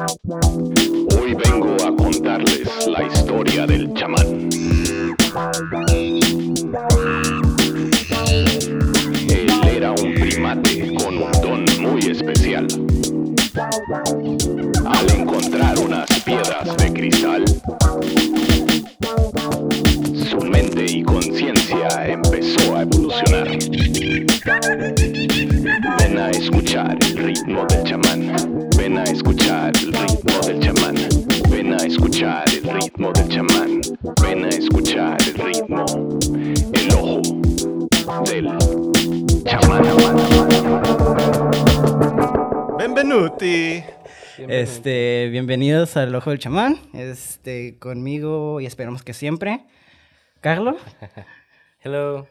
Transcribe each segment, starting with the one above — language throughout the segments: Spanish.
Hoy vengo a contarles la historia del chamán. Este, bienvenidos al Ojo del Chamán. Este, conmigo y esperamos que siempre. Carlo. Hello.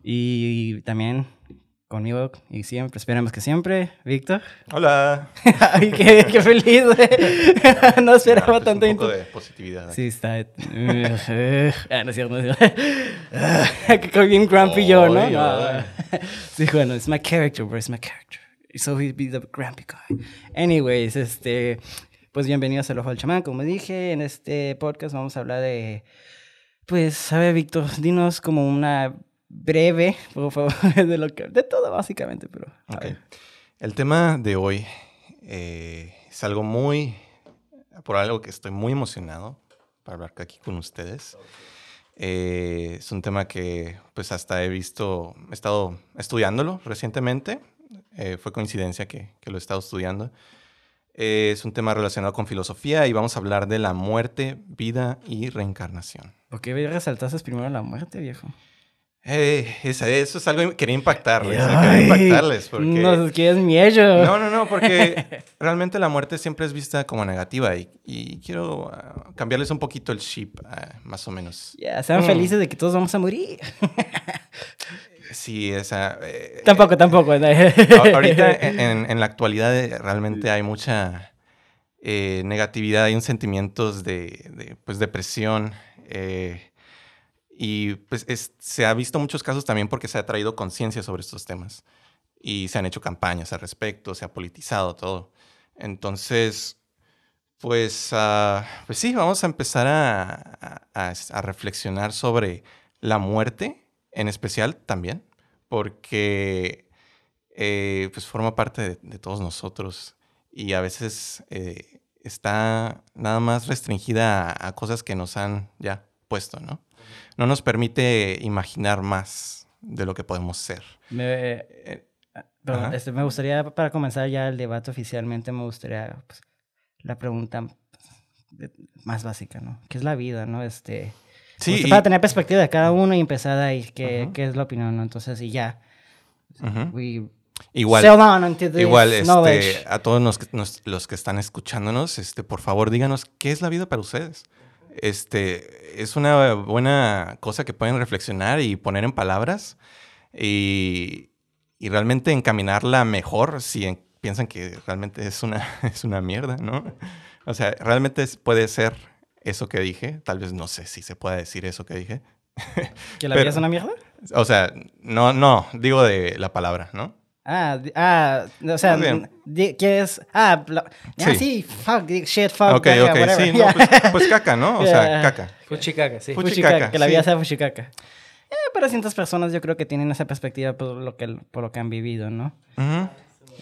Y también conmigo y siempre, esperamos que siempre, Víctor. Hola. Ay, qué, qué feliz. no esperaba Ah, pues tanto Un poco de positividad. Sí, está. ah, no es cierto, no es cierto. que bien grumpy yo, ¿no? Sí, bueno, it's my character, bro, it's my character. So he'd be the grumpy guy. Anyways, este. Pues bienvenidos al Ojo del Chamán. Como dije, en este podcast vamos a hablar de. Pues, sabe, Víctor, dinos como una breve, por favor, de lo que. De todo, básicamente, pero. a. El tema de hoy eh, es algo muy, por algo que estoy muy emocionado para hablar aquí con ustedes. Eh, es un tema que pues hasta he visto, he estado estudiándolo recientemente. Eh, fue coincidencia que, que lo he estado estudiando. Eh, es un tema relacionado con filosofía y vamos a hablar de la muerte, vida y reencarnación. ¿Por qué resaltaste primero la muerte, viejo? Eh, esa- eso es algo que quería impactarles. Ay, quería impactarles porque... No, es que es miedo. No, no, no, porque realmente la muerte siempre es vista como negativa y, y quiero ah, cambiarles un poquito el chip, ah, más o menos. Ya, sean Mm. felices de que todos vamos a morir. Sí, esa... eh, tampoco, tampoco. ¿no? a- Ahorita en, en- la actualidad eh, realmente hay mucha eh, negatividad, hay un sentimientos de, de, pues, depresión eh, y pues es- se ha visto muchos casos también porque se ha traído conciencia sobre estos temas y se han hecho campañas al respecto, se ha politizado todo. Entonces, pues, ah, pues sí, vamos a empezar a- a reflexionar sobre la muerte en especial también, porque eh, pues forma parte de, de todos nosotros y a veces eh, está nada más restringida a, a cosas que nos han ya puesto, ¿no? No nos permite imaginar más de lo que podemos ser. me, Eh, perdón, este, me gustaría, para comenzar ya el debate oficialmente, me gustaría pues, la pregunta pues, más básica, ¿no? ¿Qué es la vida, no? Este, sí, justo y- para tener perspectiva de cada uno y empezar ahí, ¿qué, Ujú. qué es la opinión, no? Entonces, y ya. Ujú. We igual. Igual, este, a todos los que, nos- los que están escuchándonos, este, por favor, díganos qué es la vida para ustedes. Este, es una buena cosa que pueden reflexionar y poner en palabras y, y realmente encaminarla mejor si en- piensan que realmente es una, es una mierda, ¿no? O sea, realmente puede ser eso que dije. Tal vez no sé si se puede decir eso que dije. ¿Que la pero- vida es una mierda? O sea, no, no, digo de la palabra, ¿no? Ah, ah, o sea, di- ¿quieres? Ah, la- ah, Sí. fuck, shit, fuck, ok, verga, ok, whatever. sí, no, Yeah. pues, pues caca, ¿no? O sea, caca. Fuchicaca, sí. Fuchi- Fuchicaca, Fuchicaca, que la sí. vida sea fuchicaca. Eh, para ciertas personas yo creo que tienen esa perspectiva por lo que, por lo que han vivido, ¿no?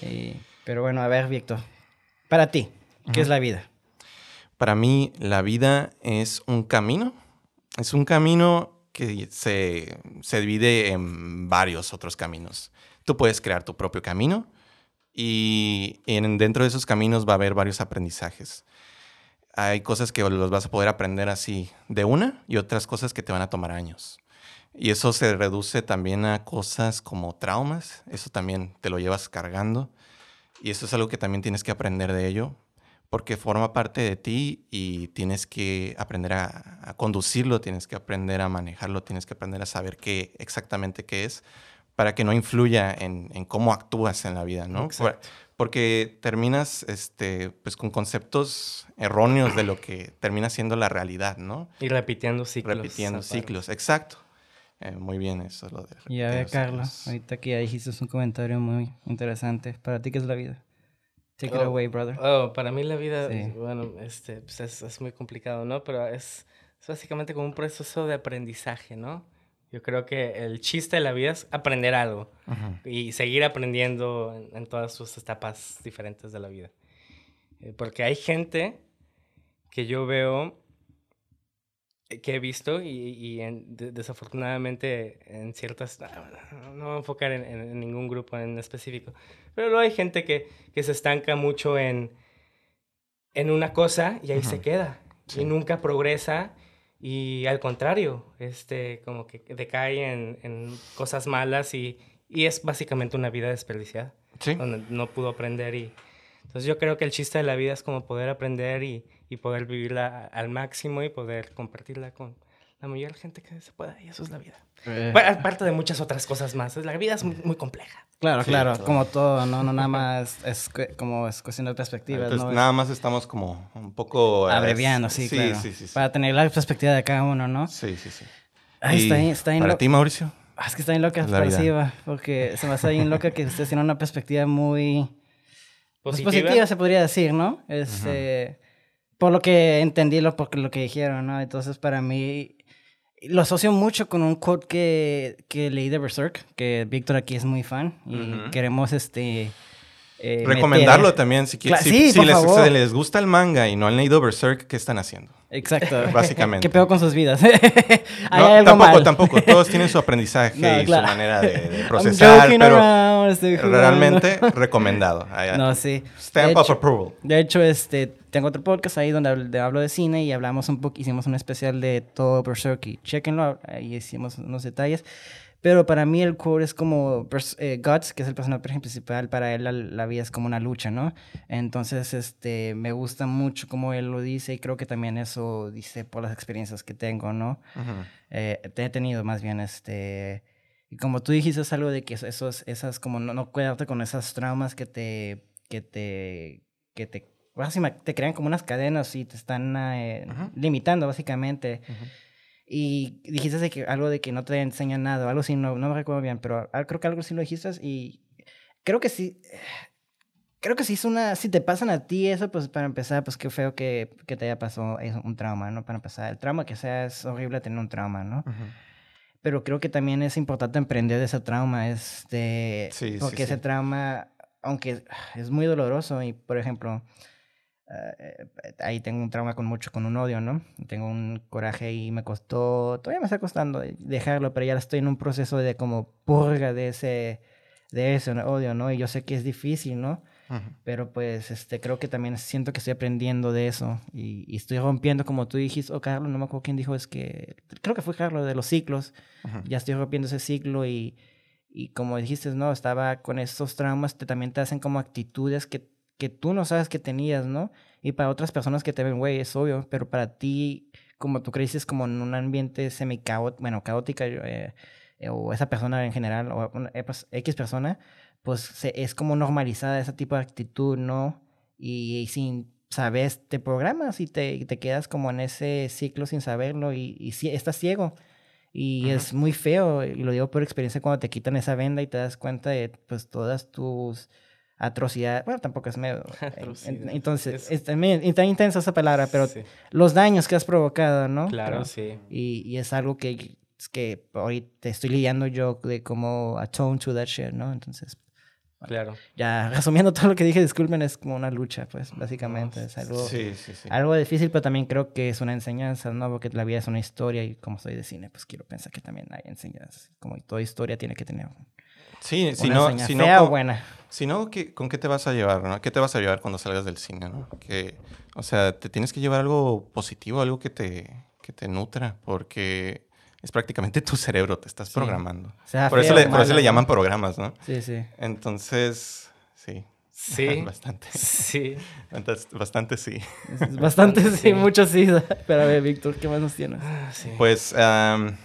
Y- pero bueno, a ver, Víctor, para ti, ¿qué es la vida? Para mí, la vida es un camino. Es un camino que se, se divide en varios otros caminos. Tú puedes crear tu propio camino y en, dentro de esos caminos va a haber varios aprendizajes. Hay cosas que los vas a poder aprender así de una y otras cosas que te van a tomar años. Y eso se reduce también a cosas como traumas. Eso también te lo llevas cargando. Y eso es algo que también tienes que aprender de ello porque forma parte de ti y tienes que aprender a, a conducirlo, tienes que aprender a manejarlo, tienes que aprender a saber qué exactamente qué es para que no influya en, en cómo actúas en la vida, ¿no? Por- Porque terminas este, pues, con conceptos erróneos de lo que termina siendo la realidad, ¿no? Y repitiendo ciclos. Repitiendo ciclos, exacto. Eh, muy bien eso, lo de Y a ver, repetir Carlos, ahorita que ya dijiste un comentario muy interesante. ¿Para ti qué es la vida? Take it Oh, away, brother. Oh, para mí la vida, Sí. bueno, este, pues es, es muy complicado, ¿no? Pero es, es básicamente como un proceso de aprendizaje, ¿no? Yo creo que el chiste de la vida es aprender algo Ujú. y seguir aprendiendo en, en todas sus etapas diferentes de la vida. Eh, porque hay gente que yo veo, que he visto y, y en- de- desafortunadamente en ciertas, bueno, no voy a enfocar en, en- en ningún grupo en específico, pero luego hay gente que, que se estanca mucho en, en una cosa y ahí se Ujú. queda Sí. y nunca progresa y al contrario, este, como que decae en, en cosas malas y, y es básicamente una vida desperdiciada Sí. donde no pudo aprender y entonces yo creo que el chiste de la vida es como poder aprender y, y poder vivirla al máximo y poder compartirla con la mayor gente que se pueda y eso es la vida. Eh, Bueno, aparte de muchas otras cosas más, la vida es muy, muy compleja. claro, sí, claro, claro. como todo, no, no nada más es como es cuestión de perspectiva, Entonces, ¿no? nada más estamos como un poco... eh, Abreviando, sí, sí, claro. Sí, sí, sí. Para tener la perspectiva de cada uno, ¿no? Sí, sí, sí. Ay, está bien, está bien Para ti, Mauricio. Ah, es que está bien loca, La porque se me hace bien loca que ustedes tienen una perspectiva muy pues, Positiva. se podría decir, ¿no? Este, Por lo que entendí, lo, por lo que dijeron, ¿no? Entonces, para mí, lo asocio mucho con un quote que, que leí de Berserk, que Víctor aquí es muy fan, y queremos, este... eh, Recomendarlo meter- también si Si, sí, si por les, si les gusta el manga y no han leído Berserk, ¿qué están haciendo? Exacto. Básicamente. ¿Qué peor con sus vidas? Ahí No, hay algo tampoco, mal. tampoco. Todos tienen su aprendizaje No, y claro. su manera de, de procesar, pero around, realmente recomendado. No, sí. Stamp De of hecho- approval. De hecho, este, tengo otro podcast ahí donde hablo de, hablo de cine y hablamos un poco, hicimos un especial de todo Berserk y chequenlo, ahí hicimos unos detalles. Pero para mí el core es como eh, Guts, que es el personaje principal, para él la, la vida es como una lucha, ¿no? Entonces, este, me gusta mucho como él lo dice y creo que también eso dice por las experiencias que tengo, ¿no? Ujú. eh, te he tenido más bien este y como tú dijiste es algo de que eso- esos esas como no, no cuidarte con esas traumas que te que te que te básicamente te crean como unas cadenas y te están eh, limitando básicamente Ujú. Y dijiste de que algo de que no te enseñan nada algo así no, no me recuerdo bien pero al- creo que algo sí lo dijiste y creo que sí creo que si es una si te pasan a ti eso pues para empezar pues qué feo que, que te haya pasado eso, un trauma no para empezar el trauma que sea es horrible tener un trauma no Ujú. pero creo que también es importante emprender de ese trauma, este, Sí, sí, porque ese sí. trauma, aunque es muy doloroso y, por ejemplo, eh, ahí tengo un trauma con mucho, con un odio, ¿no? Tengo un coraje y me costó, todavía me está costando dejarlo, pero ya estoy en un proceso de como purga de ese, de ese odio, ¿no? Y yo sé que es difícil, ¿no? Ujú. Pero pues este, creo que también siento que estoy aprendiendo de eso y, y estoy rompiendo, como tú dijiste, o Carlos, no me acuerdo quién dijo, es que, creo que fue Carlos, de los ciclos, Ujú. ya estoy rompiendo ese ciclo y, y como dijiste, no, estaba con esos traumas, te, también te hacen como actitudes que, que tú no sabes que tenías, ¿no? Y para otras personas que te ven, güey, es obvio, pero para ti, como tú creces como en un ambiente semi bueno, caótica, eh, eh, o esa persona en general, o eh, pues, X persona, pues se- es como normalizada ese tipo de actitud, ¿no? Y, sin saber, te programas y te, y te quedas como en ese ciclo sin saberlo y, y sí, estás ciego. Y es muy feo, y lo digo por experiencia, cuando te quitan esa venda y te das cuenta de pues todas tus atrocidades. Bueno, tampoco es medio. Entonces, Es- también está intensa esa palabra, pero Sí, los daños que has provocado, ¿no? claro, Pero- sí. y, y es algo que, es que ahorita estoy lidiando yo de cómo atone to that shit, ¿no? Entonces, Claro. ya resumiendo todo lo que dije, disculpen, es como una lucha, pues, básicamente. Es algo, Sí, sí, sí. algo difícil, pero también creo que es una enseñanza, ¿no? Porque la vida es una historia y como soy de cine, pues quiero pensar que también hay enseñanzas. Como toda historia tiene que tener Sí, si no, si no, buena. Si no, ¿qué- ¿con qué te vas a llevar? ¿no? ¿Qué te vas a llevar cuando salgas del cine? ¿no? Que, o sea, te tienes que llevar algo positivo, algo que te, que te nutra, porque es prácticamente tu cerebro, te estás Sí. programando. Sea por, eso le, por eso le llaman programas, ¿no? Sí, sí. Entonces, sí. Sí, bastante. sí. Bastante, bastante sí. Bastante, sí, Sí. mucho sí. Pero a ver, Víctor, ¿qué más nos tienes? Ah, sí. Pues, am,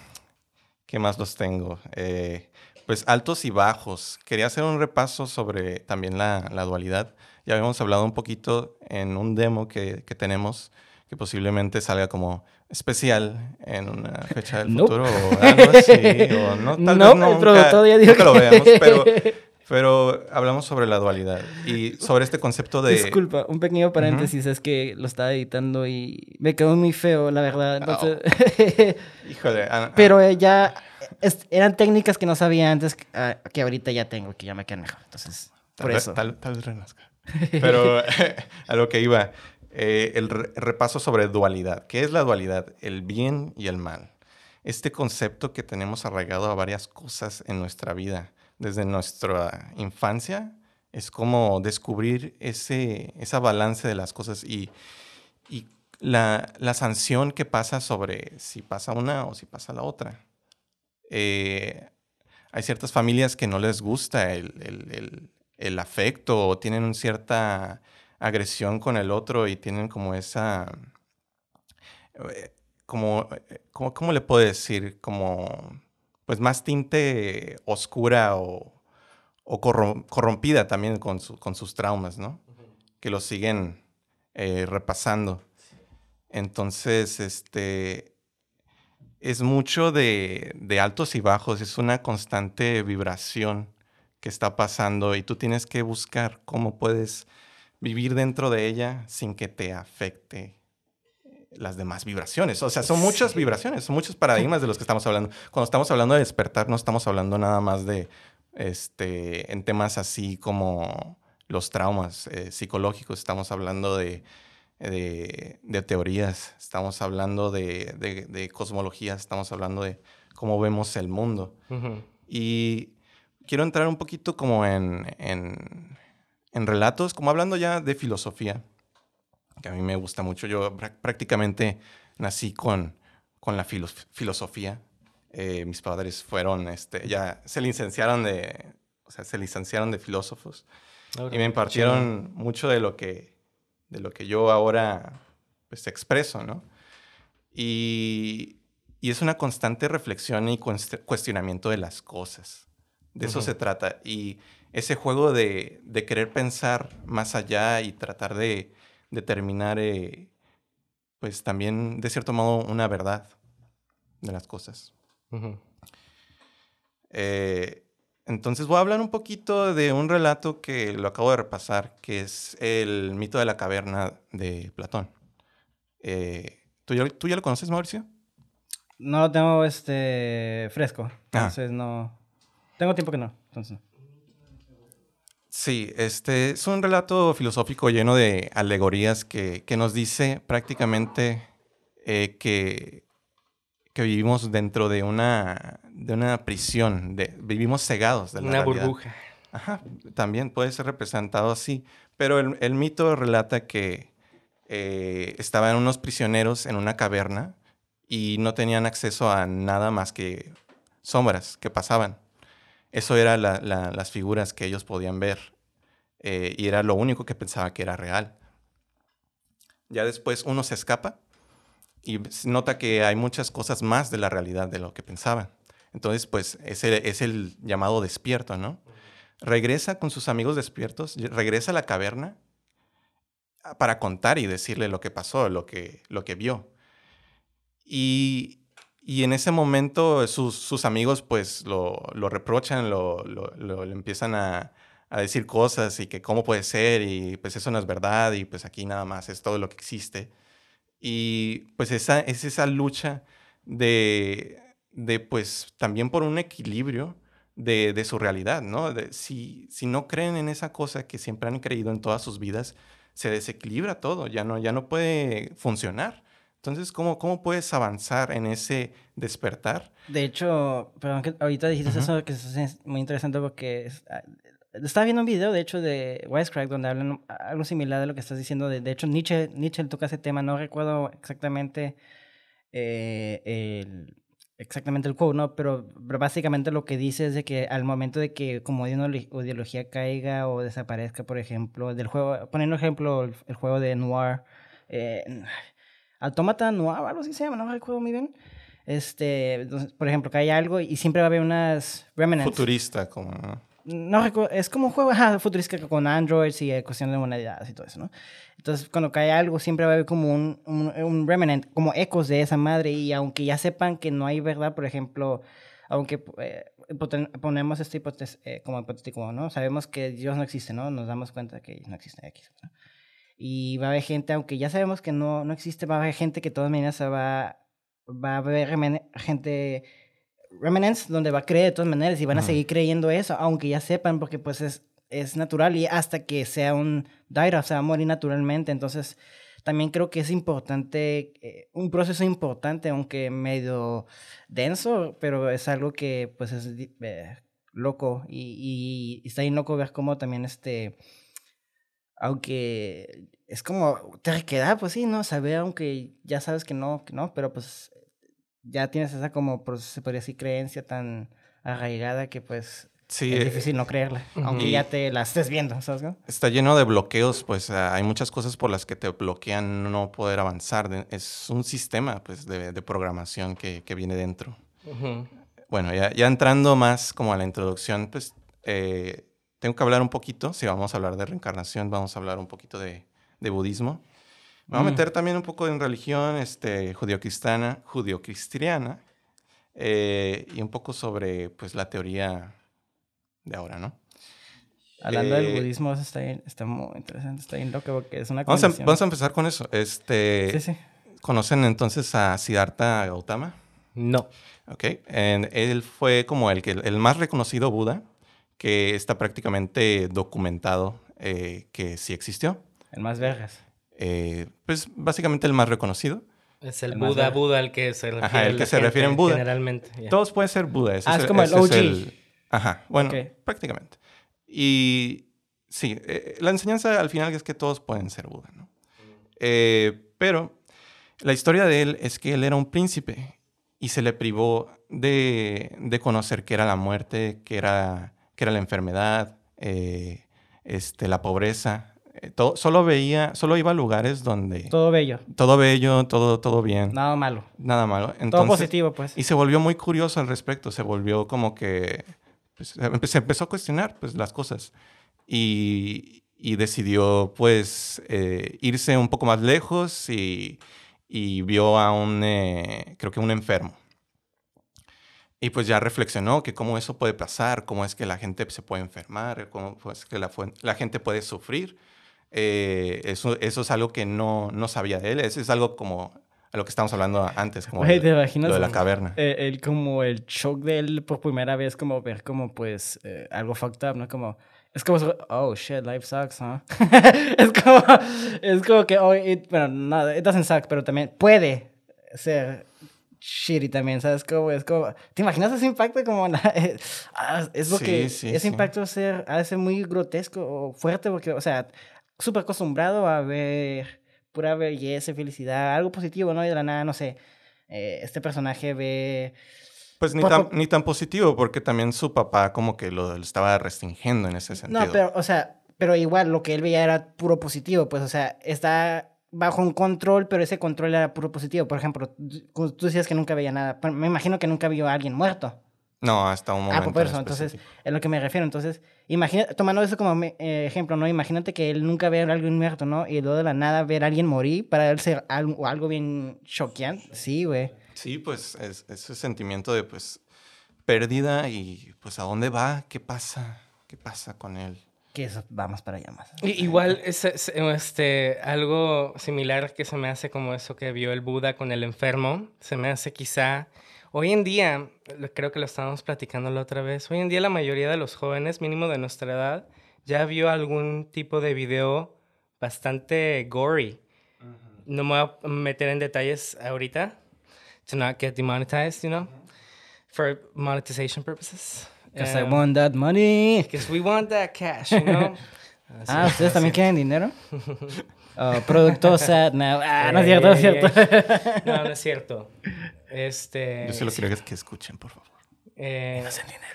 ¿qué más los tengo? Eh, pues altos y bajos. Quería hacer un repaso sobre también la, la dualidad. Ya habíamos hablado un poquito en un demo que, que tenemos, que posiblemente salga como especial en una fecha del futuro o algo así. O no, tal Nope, vez el nunca, productor ya dijo nunca lo que- veamos, pero Pero hablamos sobre la dualidad y sobre este concepto de... Disculpa, un pequeño paréntesis, es que lo estaba editando y me quedó muy feo, la verdad. Entonces... Híjole. ah, ah, Pero ya eran técnicas que no sabía antes que, ah, que ahorita ya tengo, que ya me quedan mejor. Entonces, tal por vez- eso. Tal, tal vez renazca. Pero a lo que iba, eh, el re- repaso sobre dualidad. ¿Qué es la dualidad? El bien y el mal. Este concepto que tenemos arraigado a varias cosas en nuestra vida desde nuestra infancia es como descubrir ese, esa balance de las cosas y, y la, la sanción que pasa sobre si pasa una o si pasa la otra. Eh, hay ciertas familias que no les gusta el, el- el- afecto o tienen una cierta agresión con el otro y tienen como esa, eh, como, eh, como- ¿cómo le puedo decir? Como, pues más tinte oscura o, o corrom- corrompida también con, su- con sus traumas, ¿no? Que lo siguen repasando. Entonces, este, es mucho de, de altos y bajos, es una constante vibración que está pasando y tú tienes que buscar cómo puedes vivir dentro de ella sin que te afecte las demás vibraciones. O sea, son muchas vibraciones, son muchos paradigmas de los que estamos hablando. Cuando estamos hablando de despertar, no estamos hablando nada más de, este, en temas así como los traumas eh, psicológicos, estamos hablando de, de, de teorías, estamos hablando de, de, de cosmologías, estamos hablando de cómo vemos el mundo. Y quiero entrar un poquito como en, en, en relatos, como hablando ya de filosofía, que a mí me gusta mucho. Yo prá- prácticamente nací con, con la filo- filosofía. Eh, mis padres fueron, este, ya se licenciaron de, o sea, se licenciaron de filósofos y me impartieron mucho de lo que, de lo que yo ahora pues expreso, ¿no? Y, y es una constante reflexión y cuest- cuestionamiento de las cosas. De eso se trata. Y ese juego de, de querer pensar más allá y tratar de determinar, eh, pues también, de cierto modo, una verdad de las cosas. Eh, entonces voy a hablar un poquito de un relato que lo acabo de repasar, que es el mito de la caverna de Platón. Eh, ¿tú, ya, tú ya lo conoces, Mauricio? No lo tengo este fresco. Ah. Entonces no. Tengo tiempo que no. Entonces. Sí, este es un relato filosófico lleno de alegorías que, que nos dice prácticamente eh, que, que vivimos dentro de una, de una prisión, de, vivimos cegados de la Una realidad. burbuja. Ajá, también puede ser representado así, pero el, el mito relata que eh, estaban unos prisioneros en una caverna y no tenían acceso a nada más que sombras que pasaban. Eso eran las figuras que ellos podían ver eh, y era lo único que pensaba que era real. Ya después uno se escapa y nota que hay muchas cosas más de la realidad de lo que pensaban. Entonces, pues, ese es el llamado despierto, ¿no? regresa con sus amigos despiertos, regresa a la caverna a- para contar y decirle lo que pasó, lo que, lo que vio. Y, y en ese momento sus, sus amigos pues lo, lo reprochan, lo, lo- lo- empiezan a, a decir cosas y que cómo puede ser y pues eso no es verdad y pues aquí nada más es todo lo que existe. Y pues esa, es esa lucha de, de pues también por un equilibrio de, de su realidad, ¿no? De- si, si no creen en esa cosa que siempre han creído en todas sus vidas, se desequilibra todo, ya no, ya no puede funcionar. Entonces, ¿cómo, ¿cómo puedes avanzar en ese despertar? De hecho, perdón que ahorita dijiste Ujú. eso que es es muy interesante porque es- ah, estaba viendo un video, de hecho, de Wisecrack donde hablan algo similar de lo que estás diciendo. De, de hecho, Nietzsche, Nietzsche toca ese tema, no recuerdo exactamente eh, el, exactamente el quote, ¿no? Pero, básicamente lo que dice es de que al momento de que como una ideolo- ideología caiga o desaparezca, por ejemplo, del juego, poniendo ejemplo el, juego de Noir, eh, Automata Noir, algo así se llama, no recuerdo muy bien. Este, por ejemplo, que hay algo y siempre va a haber unas remnants. Futurista, como... ¿no? No recuerdo, es como un juego ajá, futurista con androids y eh, cuestión de humanidades y todo eso, ¿no? Entonces, cuando cae algo, siempre va a haber como un, un, un remnant, como ecos de esa madre. Y aunque ya sepan que no hay verdad, por ejemplo, aunque eh, ponemos este hipótesis eh, como hipotético, ¿no? Sabemos que Dios no existe, ¿no? Nos damos cuenta que no existe X. ¿no? Y va a haber gente, aunque ya sabemos que no, no existe, va a haber gente que de todas maneras va, va a haber gente remnants donde va a creer de todas maneras y van a seguir creyendo eso, aunque ya sepan, porque pues es, es natural y hasta que sea un off, se va a morir naturalmente. Entonces, también creo que es importante, eh, un proceso importante, aunque medio denso, pero es algo que pues es eh, loco y, y- y está bien loco ver cómo también este, aunque es como terquedad, pues sí, ¿no? Saber, aunque ya sabes que no, que no, pero pues ya tienes esa como, se podría decir, creencia tan arraigada que pues Sí, es eh, difícil no creerla, aunque ya te la estés viendo, ¿sabes? no? está lleno de bloqueos, pues ah, hay muchas cosas por las que te bloquean no poder avanzar. Es un sistema, pues, de, de programación que, que viene dentro. Bueno, ya, ya entrando más como a la introducción, pues eh, tengo que hablar un poquito, si vamos a hablar de reencarnación, vamos a hablar un poquito de, de budismo. Me voy a Mm. meter también un poco en religión este, judio-cristiana, judio-cristiana eh, y un poco sobre pues, la teoría de ahora, ¿no? Hablando del Eh, budismo, eso está, bien, está muy interesante, está bien loco porque es una Vamos a, conexión. vamos a empezar con eso. Este, Sí, sí. ¿Conocen entonces a Siddhartha Gautama? No. Ok, en- él fue como el, que, el más reconocido Buda, que está prácticamente documentado eh, que sí existió. El más vergas. Eh, pues básicamente el más reconocido. Es el El Buda. Buda al que se refiere. Ajá, el que se refiere en Buda. Generalmente. Todos pueden ser Buda. ese Ah, es como el OG. Ajá, bueno, prácticamente. Y sí, eh, la enseñanza al final es que todos pueden ser Buda, ¿no? Eh, pero la historia de él es que él era un príncipe y se le privó de, de conocer qué era la muerte, qué era, qué era la enfermedad, eh, este, la pobreza. Eh, todo, solo veía, solo iba a lugares donde todo, Todo bello. bello, todo, todo bien, Nada malo. nada malo. Todo Entonces, positivo, pues. y se volvió muy curioso al respecto, se volvió como que pues, se empe- se empezó a cuestionar pues, las cosas y, y decidió pues eh, irse un poco más lejos y, y vio a un, eh, creo que un enfermo. Y pues ya reflexionó que cómo eso puede pasar, cómo es que la gente se puede enfermar, cómo es que la, la gente puede sufrir. Eh, eso, eso es algo que no, no sabía de él, eso es algo como a lo que estábamos hablando antes, como el- ¿te imaginas? lo de la caverna. Eh, el, como el shock de él por primera vez, como ver como pues eh, algo fucked up, ¿no? Como, es como, oh shit, life sucks, ¿no? es como, es como que, oh, it, bueno, no, it doesn't suck, pero también puede ser shitty también, ¿sabes? Como, es como, ¿te imaginas ese impacto? Como, ah, es porque Sí, sí, ese sí. impacto ser, ha de ser muy grotesco o fuerte porque, o sea, súper acostumbrado a ver pura belleza, felicidad, algo positivo, ¿no? Y de la nada, no sé, eh, este personaje ve... Pues ni Por- tan, ni tan positivo, porque también su papá como que lo, lo estaba restringiendo en ese sentido. No, pero, o sea, pero igual lo que él veía era puro positivo, pues, o sea, está bajo un control, pero ese control era puro positivo. Por ejemplo, tú decías que nunca veía nada. Me imagino que nunca vio a alguien muerto. No, hasta un momento Ah, pues por en eso, entonces, es lo que me refiero. Entonces, imagina, tomando eso como eh, ejemplo, ¿no? Imagínate que él nunca ve a alguien muerto, ¿no? Y luego de la nada ver a alguien morir para él ser algo, algo bien choqueante. Sí, güey. Sí, pues es, ese sentimiento de pues pérdida y pues a dónde va, qué pasa, qué pasa con él. Que eso, vamos para allá más. Igual, es, es, este, algo similar que se me hace como eso que vio el Buda con el enfermo, se me hace quizá, hoy en día, creo que lo estábamos platicando la otra vez, hoy en día la mayoría de los jóvenes, mínimo de nuestra edad, ya vio algún tipo de video bastante gory. No me voy a meter en detalles ahorita, to not get demonetized, you know, for monetization purposes. Because I Um, want that money. Because we want that cash, you know. Así Ah, es, ¿ustedes también quieren dinero? Oh, producto sad now. Ah, no es cierto, no es cierto. No, no es cierto. Este. Yo solo quiero que, que escuchen, por favor. eh,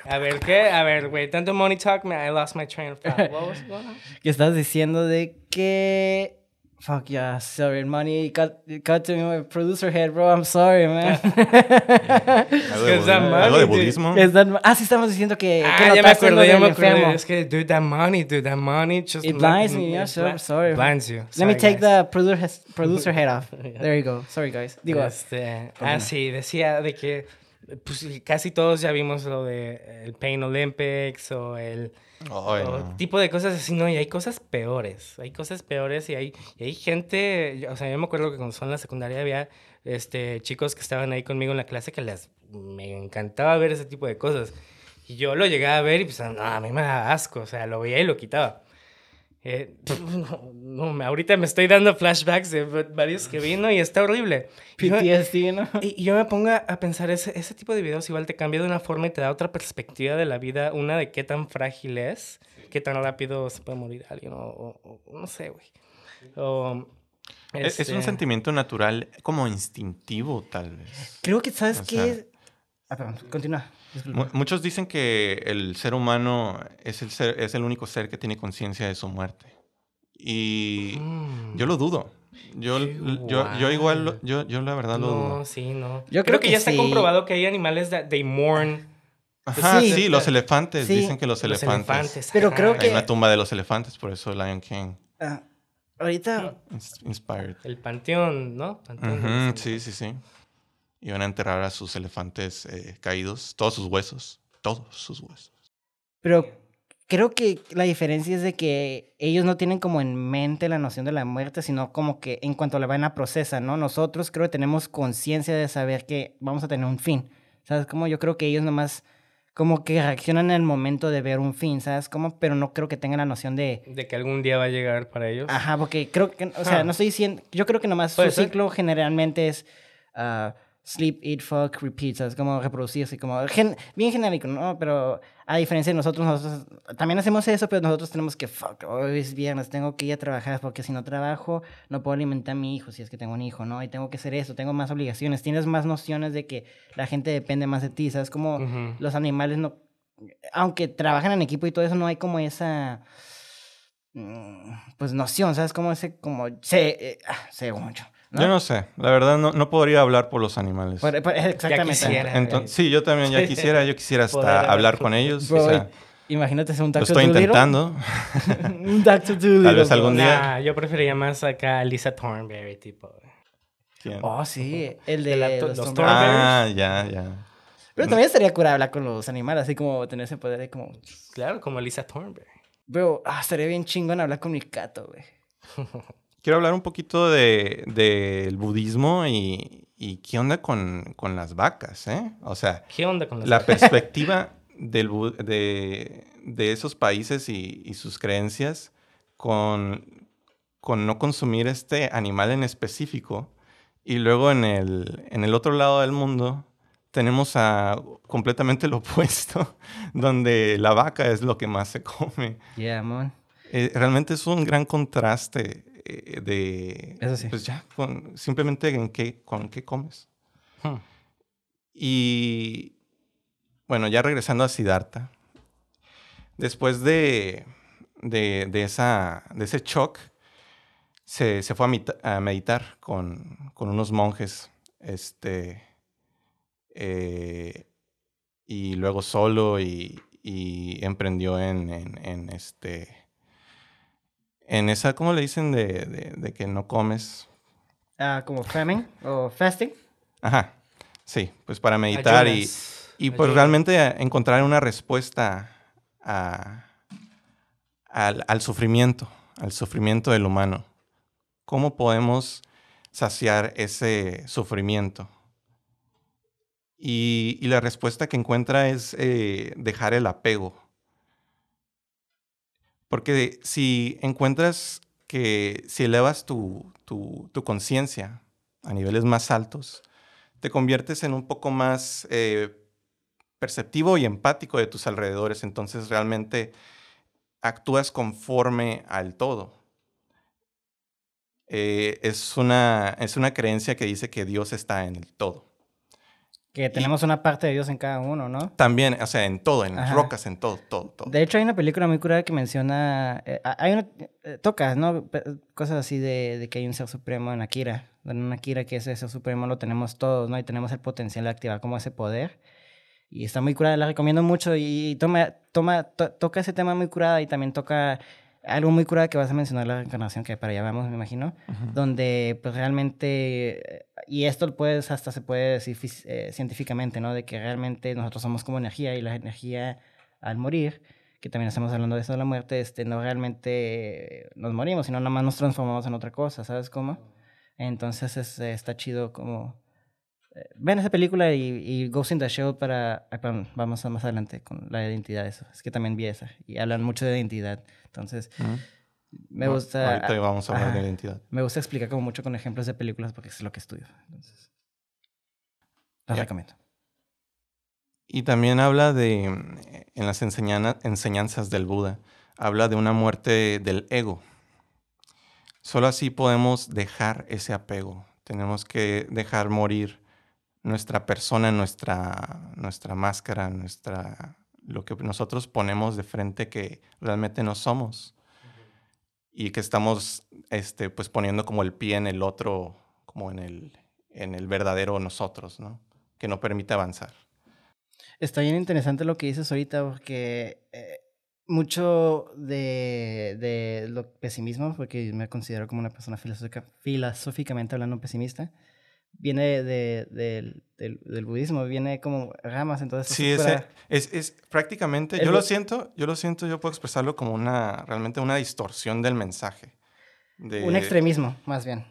a ver, ¿qué? A ver, güey, tanto money talk, man, I lost my train of thought. What was going on? que estás diciendo de que... Fuck yeah, sorry, money cut, cut to my producer head, bro. I'm sorry, man. ¿Algo de, que that budismo? ¿Algo de money, budismo? Es that- ah, sí, estamos diciendo que... que Ah, ya me notaste lo acuerdo, ya me acuerdo. Es que, dude, that money, dude, that money just... It blinds me, yeah, it sure, bli- sorry. Blinds you. Let me take guys. the producer, producer head off. There you go. Sorry, guys. Digo, Este, ah, Perdona. sí, decía de que pues casi todos ya vimos lo de eh, el Pain Olympics o el Ay, o no. tipo de cosas así, no, y hay cosas peores, hay cosas peores y hay, y hay gente, o sea, yo me acuerdo que cuando son en la secundaria había este, chicos que estaban ahí conmigo en la clase que les, me encantaba ver ese tipo de cosas. Y yo lo llegaba a ver y pues, no, a mí me da asco, o sea, lo veía y lo quitaba. Eh, no, no, me- ahorita me estoy dando flashbacks de varios que vino y está horrible. Y yo- PTSD, ¿no? y, y yo me pongo a pensar, ese, ese tipo de videos igual te cambia de una forma y te da otra perspectiva de la vida. Una de qué tan frágil es, qué tan rápido se puede morir alguien, o, o- o no sé, güey. O, Es, es un este, sentimiento natural, como instintivo, tal vez. Creo que, ¿sabes O qué? sea-? Ah, perdón, continúa. Muchos dicen que el ser humano es el, ser- es el único ser que tiene conciencia de su muerte. Y mm, yo lo dudo. Yo, yo, yo igual, lo- yo, yo la verdad lo No, dudo. sí, no. Yo creo, creo que, que ya está sí. comprobado que hay animales that they mourn Ajá, Sí. sí, los elefantes. Sí. Dicen que los, los elefantes. elefantes. Pero creo ajá. Hay que- una tumba de los elefantes, por eso Lion King. Ah, ahorita, ins- Inspired. El panteón, ¿no? Panteón Ujú, animales. sí, sí, sí. Iban a enterrar a sus elefantes eh, caídos, todos sus huesos, todos sus huesos. pero creo que la diferencia es de que ellos no tienen como en mente la noción de la muerte, sino como que en cuanto la van a procesar, ¿no? Nosotros creo que tenemos conciencia de saber que vamos a tener un fin. ¿Sabes? Como yo creo que ellos nomás como que reaccionan en el momento de ver un fin, ¿sabes? Como, pero no creo que tengan la noción de... De que algún día va a llegar para ellos. Ajá, porque creo que, o sea, Ah. no estoy diciendo, yo creo que nomás su ser. ciclo generalmente es ah, sleep, eat, fuck, repeat, ¿sabes? Como reproducirse, como gen- bien genérico, ¿no? Pero a diferencia de nosotros, nosotros también hacemos eso, pero nosotros tenemos que, fuck, hoy es viernes, tengo que ir a trabajar porque si no trabajo no puedo alimentar a mi hijo si es que tengo un hijo, ¿no? Y tengo que hacer eso, tengo más obligaciones, tienes más nociones de que la gente depende más de ti, ¿sabes? Como los animales no, aunque trabajan en equipo y todo eso, no hay como esa, mm, pues noción, ¿sabes? Como ese, como, se, eh, ah, según yo. ¿No? Yo no sé, la verdad no, no podría hablar por los animales. Por- por- exactamente. quisiera. Enton- sí, yo también ya quisiera, yo quisiera Poder hasta hablar hablar con- ellos. Bro, o sea, imagínate ser un lo estoy intentando. un. Tal vez algún día. Nah, yo preferiría más acá a Lisa Thornberry, tipo. ¿Quién? Oh, sí, el de De la- los, los Thornberry. ah, ya, ya. Pero también estaría cura hablar con los animales, así como tener ese poder de como... Claro, como Lisa Thornberry. Bro, ah, estaría bien chingón hablar con mi gato, güey. Quiero hablar un poquito de- del budismo y, y qué onda con, con las vacas, ¿eh? O sea, ¿Qué onda con las la perspectiva del de, de esos países y, y sus creencias con, con no consumir este animal en específico. Y luego en el, en el otro lado del mundo tenemos a completamente lo opuesto, donde la vaca es lo que más se come. Yeah, man. Eh, realmente es un gran contraste eh, de... Eso sí. Pues ya, con, simplemente en qué, con qué comes. Hmm. Y bueno, ya regresando a Siddhartha, después de, de, de esa, de ese shock, se, se fue a, meditar con, con unos monjes, este, eh, y luego solo y, y emprendió en, en, en este, en esa, ¿cómo le dicen? De, de, de que no comes. Ah, como famine o fasting. Ajá, sí, pues para meditar y... Ayunas. Y pues Ayunas. realmente encontrar una respuesta a- al, al sufrimiento, al sufrimiento del humano. ¿Cómo podemos saciar ese sufrimiento? Y, y la respuesta que encuentra es eh, dejar el apego. Porque si encuentras que si elevas tu, tu- conciencia a niveles más altos, te conviertes en un poco más eh, perceptivo y empático de tus alrededores, entonces realmente actúas conforme al todo. Eh, es, una, es una creencia que dice que Dios está en el todo. Que tenemos una parte de Dios en cada uno, ¿no? También, o sea, en todo, en las Ajá. rocas, en todo, todo, todo. De hecho, hay una película muy curada que menciona. eh, hay una. eh, tocas, ¿no? Pe- Cosas así de, de que hay un ser supremo en Akira. En un Akira que ese ser supremo lo tenemos todos, ¿no? Y tenemos el potencial de activar como ese poder. Y está muy curada, la recomiendo mucho. Y toma, toma, to- toca ese tema muy curada y también toca algo muy curada que vas a mencionar, la reencarnación, que para allá vamos, me imagino. Ujú. Donde, pues realmente. y esto puedes, hasta se puede decir eh, científicamente, ¿no? De que realmente nosotros somos como energía y la energía al morir, que también estamos hablando de eso de la muerte, este, no realmente nos morimos, sino nada más nos transformamos en otra cosa, ¿sabes cómo? Entonces es, está chido como... eh, ven esa película y, y Ghost in the Shell para... ah, perdón, vamos a más adelante con la identidad, eso. Es que también vi esa y hablan mucho de identidad. Entonces, Ujú. me No, gusta... Ahorita vamos a hablar de identidad. Me gusta explicar como mucho con ejemplos de películas porque es lo que estudio. Entonces, las Ya. recomiendo. Y también habla de, en las enseñana- enseñanzas del Buda, habla de una muerte del ego. Solo así podemos dejar ese apego. Tenemos que dejar morir nuestra persona, nuestra, nuestra máscara, nuestra, lo que nosotros ponemos de frente que realmente no somos. Y que estamos este, pues, poniendo como el pie en el otro, como en el, en el verdadero nosotros, ¿no? Que no permite avanzar. Está bien interesante lo que dices ahorita porque eh, mucho de, de lo pesimismo, porque me considero como una persona filosófica, filosóficamente hablando pesimista, viene de, del, del, del budismo, viene como ramas, entonces... Sí, fuera- es, es prácticamente, El yo lo siento, yo lo siento, yo puedo expresarlo como una, realmente una distorsión del mensaje. De- un extremismo, más bien.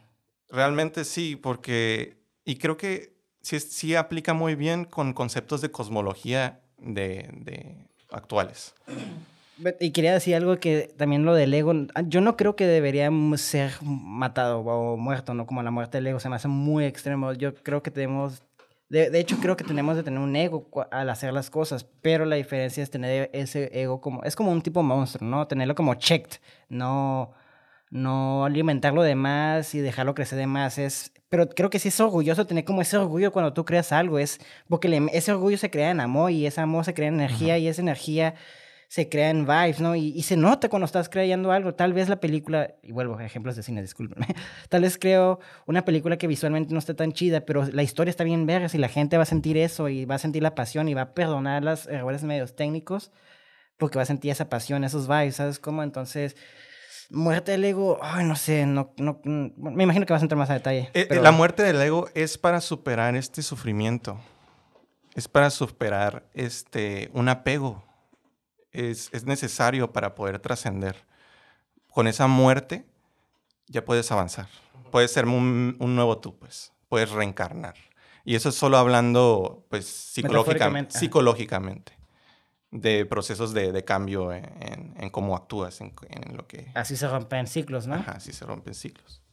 Realmente sí, porque, y creo que sí, sí aplica muy bien con conceptos de cosmología de, de actuales. Y quería decir algo que también lo del ego, ah, yo no creo que debería ser matado o muerto, ¿no? Como la muerte del ego se me hace muy extremo. Yo creo que tenemos, de, de hecho creo que tenemos de tener un ego al hacer las cosas, pero la diferencia es tener ese ego como, es como un tipo monstruo, ¿no? Tenerlo como checked, no, no alimentarlo de más y dejarlo crecer de más. Es, pero creo que sí es orgulloso tener como ese orgullo cuando tú creas algo, es porque le- ese orgullo se crea en amor y ese amor se crea en energía y esa energía se crea en vibes, ¿no? Y, y se nota cuando estás creyendo algo. Tal vez la película, y vuelvo a ejemplos de cine, discúlpenme. Tal vez creo una película que visualmente no esté tan chida, pero la historia está bien verga y la gente va a sentir eso y va a sentir la pasión y va a perdonar los errores medios técnicos porque va a sentir esa pasión, esos vibes, ¿sabes cómo? Entonces, muerte del ego, ay, no sé, no, no, mm, me imagino que vas a entrar más a detalle. Eh, eh, pero- La muerte del ego es para superar este sufrimiento. Es para superar este, un apego. Es, es necesario para poder trascender. Con esa muerte ya puedes avanzar. Puedes ser un, un nuevo tú, pues. Puedes reencarnar. Y eso es solo hablando, pues, psicológica- Metafóricamente, ajá. psicológicamente. De procesos de, de cambio en, en- en cómo actúas, en, en lo que... Así se rompen ciclos, ¿no? Ajá, así se rompen ciclos.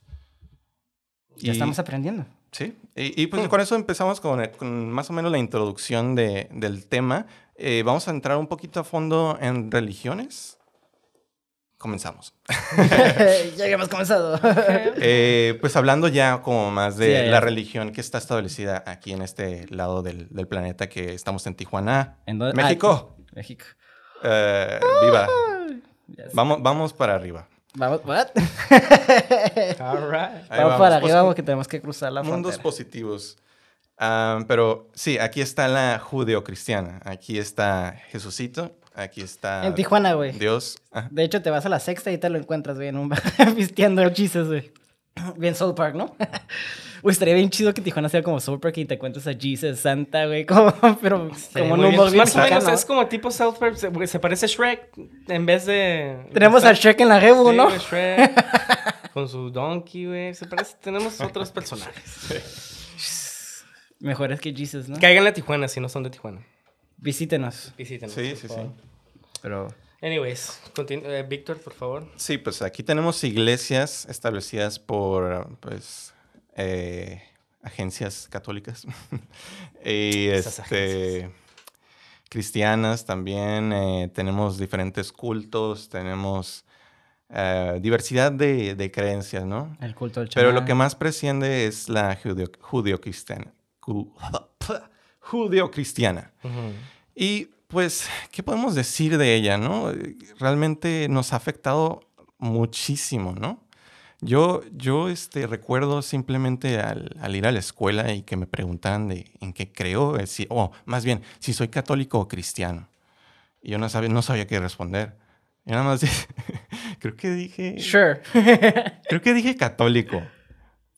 Ya Y- estamos aprendiendo. Sí, y, y, pues con eso empezamos con, con más o menos la introducción de- del tema. Eh, vamos a entrar un poquito a fondo en religiones. Comenzamos. ya habíamos comenzado. Eh, pues hablando ya como más de Sí, la religión que está establecida aquí en este lado del, del planeta que estamos en Tijuana, ¿En dónde? México. Ah, México. Eh, viva. Vamos, vamos para arriba. Vamos, what? All right. Vamos para Pues, arriba porque tenemos que cruzar la Mundos frontera. positivos. Ah, pero sí, aquí está la judeocristiana. Aquí está Jesucito. Aquí está En Tijuana, güey. Dios. De hecho, te vas a la sexta y te lo encuentras, güey, en un bar vistiendo Jesus, güey. Bien Soul Park, ¿no? Güey, estaría bien chido que Tijuana sea como Soul Park y te encuentres a Jesus, Santa, güey, como, pero como un Muy bien. humor bien Más o menos es como tipo South Park, se, se parece a Shrek en vez de... Tenemos al Shrek en la Rebu, Sí, ¿no? Shrek, con su donkey, güey. Se parece, tenemos otros personajes. Mejores que Jesus, ¿no? Caigan a Tijuana si no son de Tijuana. Visítenos. Visítenos. Sí, por sí, favor. sí. Pero... Anyways, continu- eh, Víctor, por favor. Sí, pues aquí tenemos iglesias establecidas por, pues, eh, agencias católicas. y Esas este, cristianas también. eh, tenemos diferentes cultos, tenemos eh, diversidad de, de creencias, ¿no? El culto del Pero lo chamán. que más presciende es la judeo- judeocristiana. Ju- Judeocristiana. Y pues, ¿qué podemos decir de ella, no? Realmente nos ha afectado muchísimo, ¿no? Yo, yo este, recuerdo simplemente al, al ir a la escuela y que me preguntaran de en qué creo, eh, si- o más bien, si soy católico o cristiano. Y yo no sabía, no sabía qué responder. Y nada más dije, creo que dije, Sure. creo que dije católico.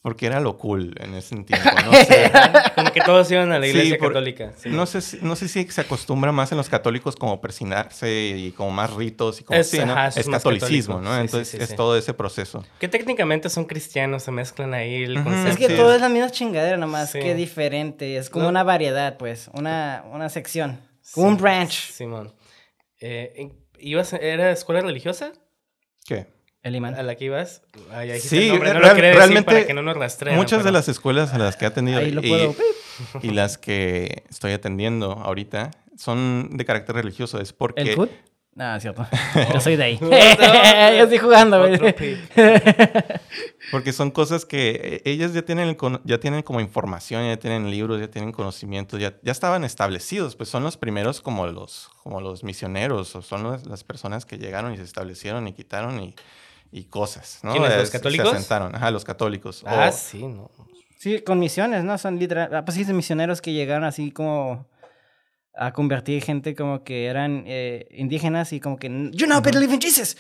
Porque era lo cool en ese tiempo, no sé. Como que todos iban a la Sí, iglesia por- católica. sí. No sé, si- no sé si se acostumbra más en los católicos como persinarse y como más ritos y como Es- sí, ¿no? ajá, eso es catolicismo, católico. ¿no? Sí, Entonces sí, es sí. todo ese proceso. Que técnicamente son cristianos, se mezclan ahí el concepto. Es que Sí. todo es la misma chingadera, nomás Sí. que diferente. Es como No. una variedad, pues. Una, una sección. Como un branch. Simón. Eh, en- ¿ibas, ¿Era escuela religiosa ¿Qué? El imán. a la que ibas? Ah, Sí, el nombre, no real- lo quería decir realmente para que no nos rastreen. Muchas de las escuelas a las que he atendido Ahí lo y, puedo. y las que estoy atendiendo ahorita son de carácter religioso. Es porque ¿El CUT? No, es cierto. Yo soy de ahí. Yo estoy jugando. Porque son cosas que eh, ellas ya tienen, el cono- ya tienen como información, ya tienen libros, ya tienen conocimientos, ya, ya estaban establecidos, pues son los primeros como los, como los misioneros, o son las, las personas que llegaron y se establecieron y quitaron y, y cosas, ¿no? ¿Quiénes, los católicos? Se asentaron, ajá, los católicos. Ah, O- sí, no. Sí, con misiones, ¿no? Son literal. ah, Pues sí, son misioneros que llegaron así como a convertir gente como que eran eh, indígenas y como que. You now believe in Jesus.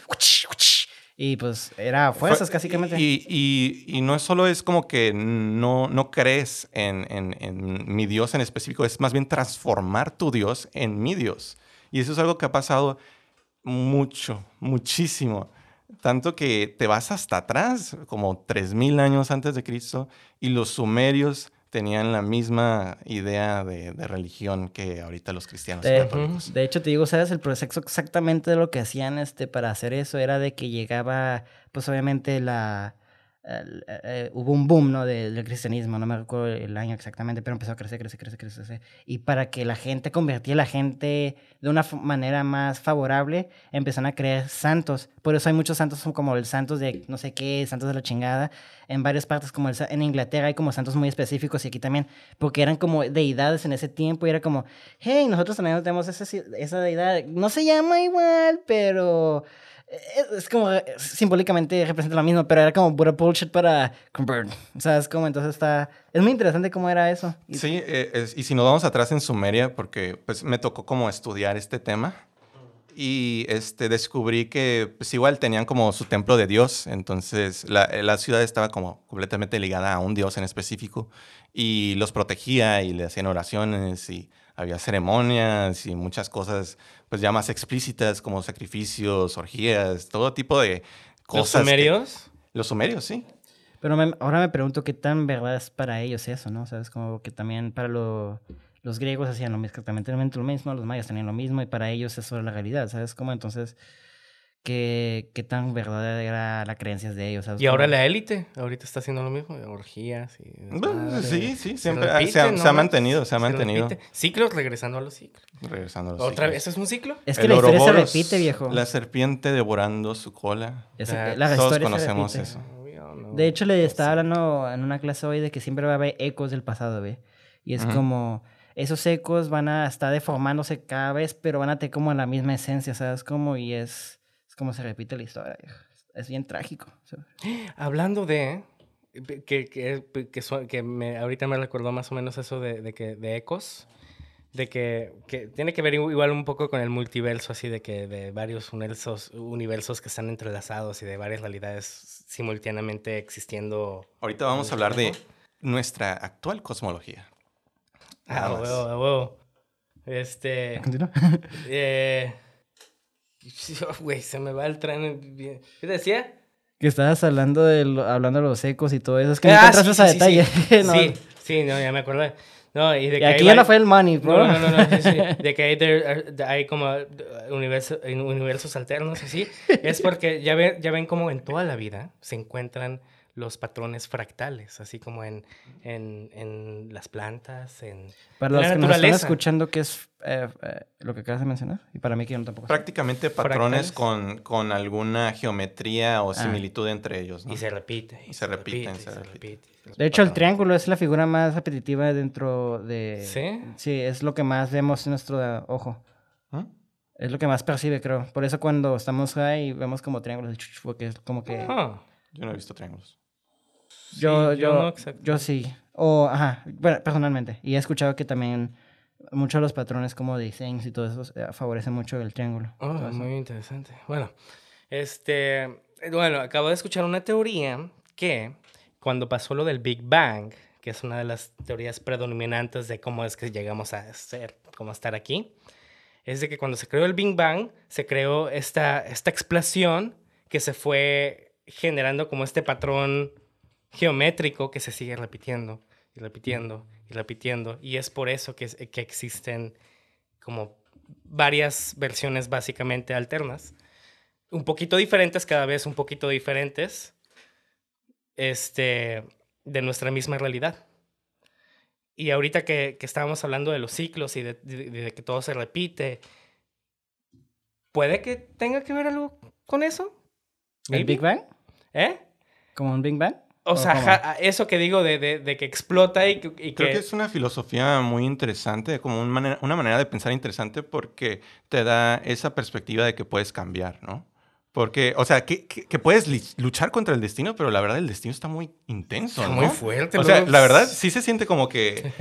Y pues era fuerzas, Fue- básicamente. Y, y, y no solo es como que no, no crees en, en, en mi Dios en específico, es más bien transformar tu Dios en mi Dios. Y eso es algo que ha pasado mucho, muchísimo. Tanto que te vas hasta atrás, como 3.000 años antes de Cristo, y los sumerios tenían la misma idea de, de religión que ahorita los cristianos De, católicos. de hecho, te digo, ¿sabes? El proceso exactamente de lo que hacían este, para hacer eso era de que llegaba, pues obviamente la... eh, eh, hubo un boom, ¿no? de- del cristianismo, no me recuerdo el año exactamente, pero empezó a crecer, crecer, crecer, crecer. Y para que la gente convertía a la gente de una manera más favorable, empezaron a crear santos. Por eso hay muchos santos como el santos de no sé qué, santos de la chingada. En varias partes, como el en Inglaterra hay como santos muy específicos y aquí también, porque eran como deidades en ese tiempo y era como, hey, nosotros también tenemos esa, esa deidad. No se llama igual, pero es, es como eh, simbólicamente representa lo mismo, pero era como pura bullshit para convert. O sea, es como entonces está. Es muy interesante cómo era eso. Sí, eh, y si nos vamos atrás en Sumeria, porque pues me tocó como estudiar este tema y este, descubrí que pues igual tenían como su templo de Dios, entonces la, eh, la ciudad estaba como completamente ligada a un Dios en específico y los protegía y le hacían oraciones y había ceremonias y muchas cosas pues ya más explícitas como sacrificios, orgías, todo tipo de ¿Los cosas. que- sumerios? los sumerios, sí. Pero me- ahora me pregunto qué tan verdad es para ellos eso, ¿no? Sabes, como que también para lo- los griegos hacían lo mismo, exactamente lo mismo, los mayas tenían lo mismo y para ellos eso era la realidad, ¿sabes? Como entonces, ¿qué, qué tan verdadera era la creencia de ellos? ¿sabes? Y ahora la élite, ahorita está haciendo lo mismo, orgías y... Bueno, desmadre. sí, sí, Se siempre- repite, se ha- ¿no? se ha mantenido, se ha mantenido. repite. Ciclos regresando a los ciclos. Regresando a los ¿Otra ciclos. vez? ¿Eso es un ciclo? Es que El la historia se repite, viejo. La serpiente devorando su cola. Ah, la Todos se conocemos repite. eso. De hecho, le estaba hablando en una clase hoy de que siempre va a haber ecos del pasado, ¿ve? Y es Ujú. como, esos ecos van a estar deformándose cada vez, pero van a tener como la misma esencia, ¿sabes? Como, y es, es como se repite la historia. Es bien trágico. Hablando de... Que, que, que, su- que me, ahorita me recordó más o menos eso de, de que, de ecos. De que, que tiene que ver igual un poco con el multiverso, así de que de varios universos, universos que están entrelazados y de varias realidades simultáneamente existiendo. Ahorita vamos a hablar de nuestra actual cosmología. Ah, a huevo. Este. ¿Continúa? eh, Güey, se me va el tren. bien. ¿Qué decía? que estabas hablando de, lo- hablando de los ecos y todo eso. Es que Ah, no encontraste sí, ese sí, sí, detalle. Sí, No. sí, sí, no, ya me acordé. No, y de Y que aquí hay ya no fue el money, bro. No, no, no, no, sí, sí. De que hay, de- de- hay como uh, universo- universos alternos, así. Es porque ya, ven, ya ven como en toda la vida se encuentran los patrones fractales, así como en, en, en las plantas, en... Para en los la que nos están escuchando, ¿qué es eh, eh, lo que acabas de mencionar? Y para mí que yo no tampoco sé. Prácticamente patrones con, con alguna geometría o similitud entre ellos. ¿no? Y se repite. Y se repiten, y se repiten. De hecho, el triángulo es la figura más repetitiva dentro de... ¿Sí? Sí, es lo que más vemos en nuestro ojo. ¿Ah? Es lo que más percibe, creo. Por eso cuando estamos ahí vemos como triángulos, porque es como que... Ah, Yo no he visto triángulos. Yo, sí, yo, yo no yo, sí. O, ajá, bueno, personalmente. Y he escuchado que también muchos de los patrones como de diseños y todo eso eh, favorecen mucho el triángulo. Eso. muy interesante. Bueno, este, bueno, acabo de escuchar una teoría que cuando pasó lo del Big Bang, que es una de las teorías predominantes de cómo es que llegamos a ser, cómo estar aquí, es de que cuando se creó el Big Bang, se creó esta, esta explosión que se fue generando como este patrón geométrico que se sigue repitiendo y repitiendo y repitiendo. Y es por eso que, que existen como varias versiones básicamente alternas. Un poquito diferentes, cada vez un poquito diferentes, este, de nuestra misma realidad. Y ahorita que, que estábamos hablando de los ciclos y de, de, que todo se repite, ¿puede que tenga que ver algo con eso? ¿El Big Bang? ¿Eh? ¿Como un Big Bang? O, sea, eso que digo de, de, que explota y, que... Creo que es una filosofía muy interesante, como una manera de pensar interesante porque te da esa perspectiva de que puedes cambiar, ¿no? Porque, o sea, que, que, puedes luchar contra el destino, pero la verdad el destino está muy intenso, está muy fuerte. O sea, la verdad sí se siente como que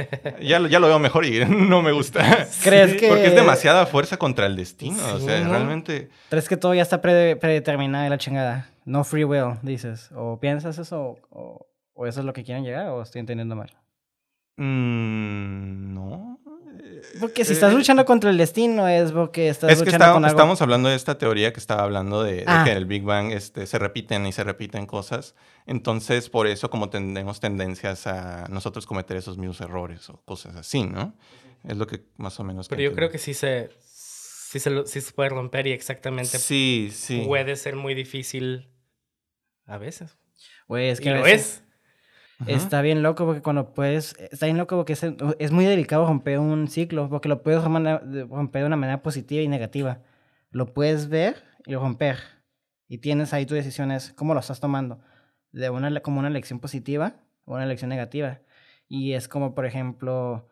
ya, ya lo veo mejor y no me gusta. ¿Crees que...? Porque es demasiada fuerza contra el destino, o sea, realmente... ¿Crees que todo ya está predeterminado y la chingada? No free will, dices. ¿O piensas eso o, o eso es lo que quieren llegar o estoy entendiendo mal? Mm, no. Porque si estás luchando contra el destino es porque estás es que luchando con algo... estamos hablando de esta teoría que estaba hablando de, ah. que en el Big Bang este, se repiten y se repiten cosas. Entonces, por eso como tenemos tendencias a nosotros cometer esos mismos errores o cosas así, ¿no? Es lo que más o menos... Pero yo creo que sí se, sí se, sí se puede romper y exactamente sí, sí. puede ser muy difícil a veces. Güey, es que. Y lo es. Está bien loco porque cuando puedes. Está bien loco porque es, es muy delicado romper un ciclo porque lo puedes romper de una manera positiva y negativa. Lo puedes ver y romper. Y tienes ahí tu decisión es cómo lo estás tomando. De una, como una lección positiva o una lección negativa. Y es como, por ejemplo,